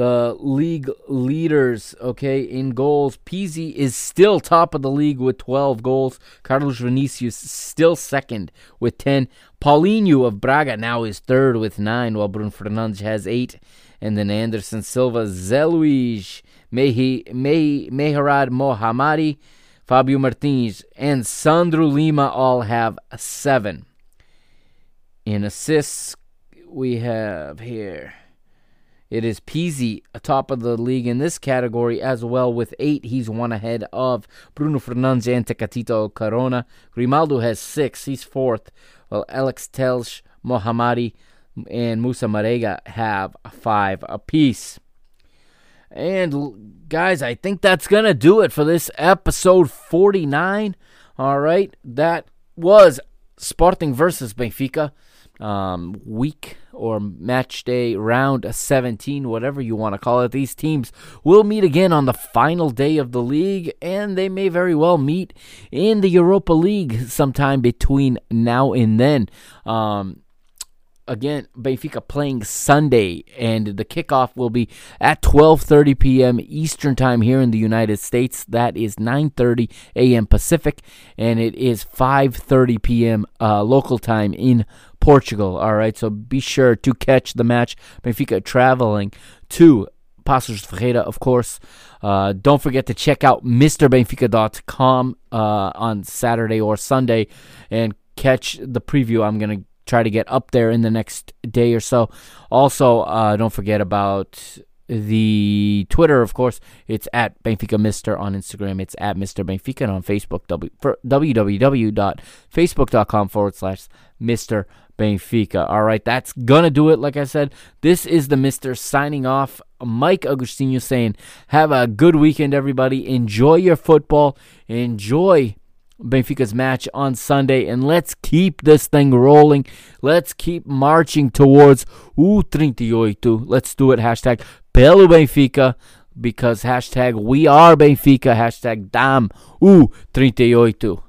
the league leaders, okay, in goals. Pizzi is still top of the league with 12 goals. Carlos Vinicius still second with 10. Paulinho of Braga now is third with 9, while Bruno Fernandes has 8. And then Anderson Silva, Zé Luís, Mehi, Mehrdad Mohammadi, Fabio Martins, and Sandro Lima all have 7. In assists, we have here. It is Pizzi atop of the league in this category as well with eight. He's one ahead of Bruno Fernandes and Tecatito Corona. Grimaldo has six. He's fourth. While Alex Telles, Mohammadi, and Moussa Marega have five apiece. And guys, I think that's going to do it for this episode 49. All right. That was Sporting versus Benfica um, week or match day round 17, whatever you want to call it. These teams will meet again on the final day of the league, and they may very well meet in the Europa League sometime between now and then. Um, again, Benfica playing Sunday, and the kickoff will be at 12:30 p.m. Eastern Time here in the United States. That is 9:30 a.m. Pacific, and it is 5:30 p.m. Uh, local time in Portugal. All right, so be sure to catch the match. Benfica traveling to de Ferreira, of course. Uh, don't forget to check out MrBenfica.com uh, on Saturday or Sunday and catch the preview. I'm going to try to get up there in the next day or so. Also, uh, don't forget about the Twitter, of course, it's at Benfica Mister on Instagram. It's at Mister Benfica and on Facebook, w- www.facebook.com forward slash Mister Benfica. All right, that's gonna do it. Like I said, this is the Mister signing off. Mike Agustino saying, "Have a good weekend, everybody. Enjoy your football. Enjoy." Benfica's match on Sunday, and let's keep this thing rolling. Let's keep marching towards U38. Let's do it. Hashtag pelo Benfica, because hashtag we are Benfica, hashtag dam U38.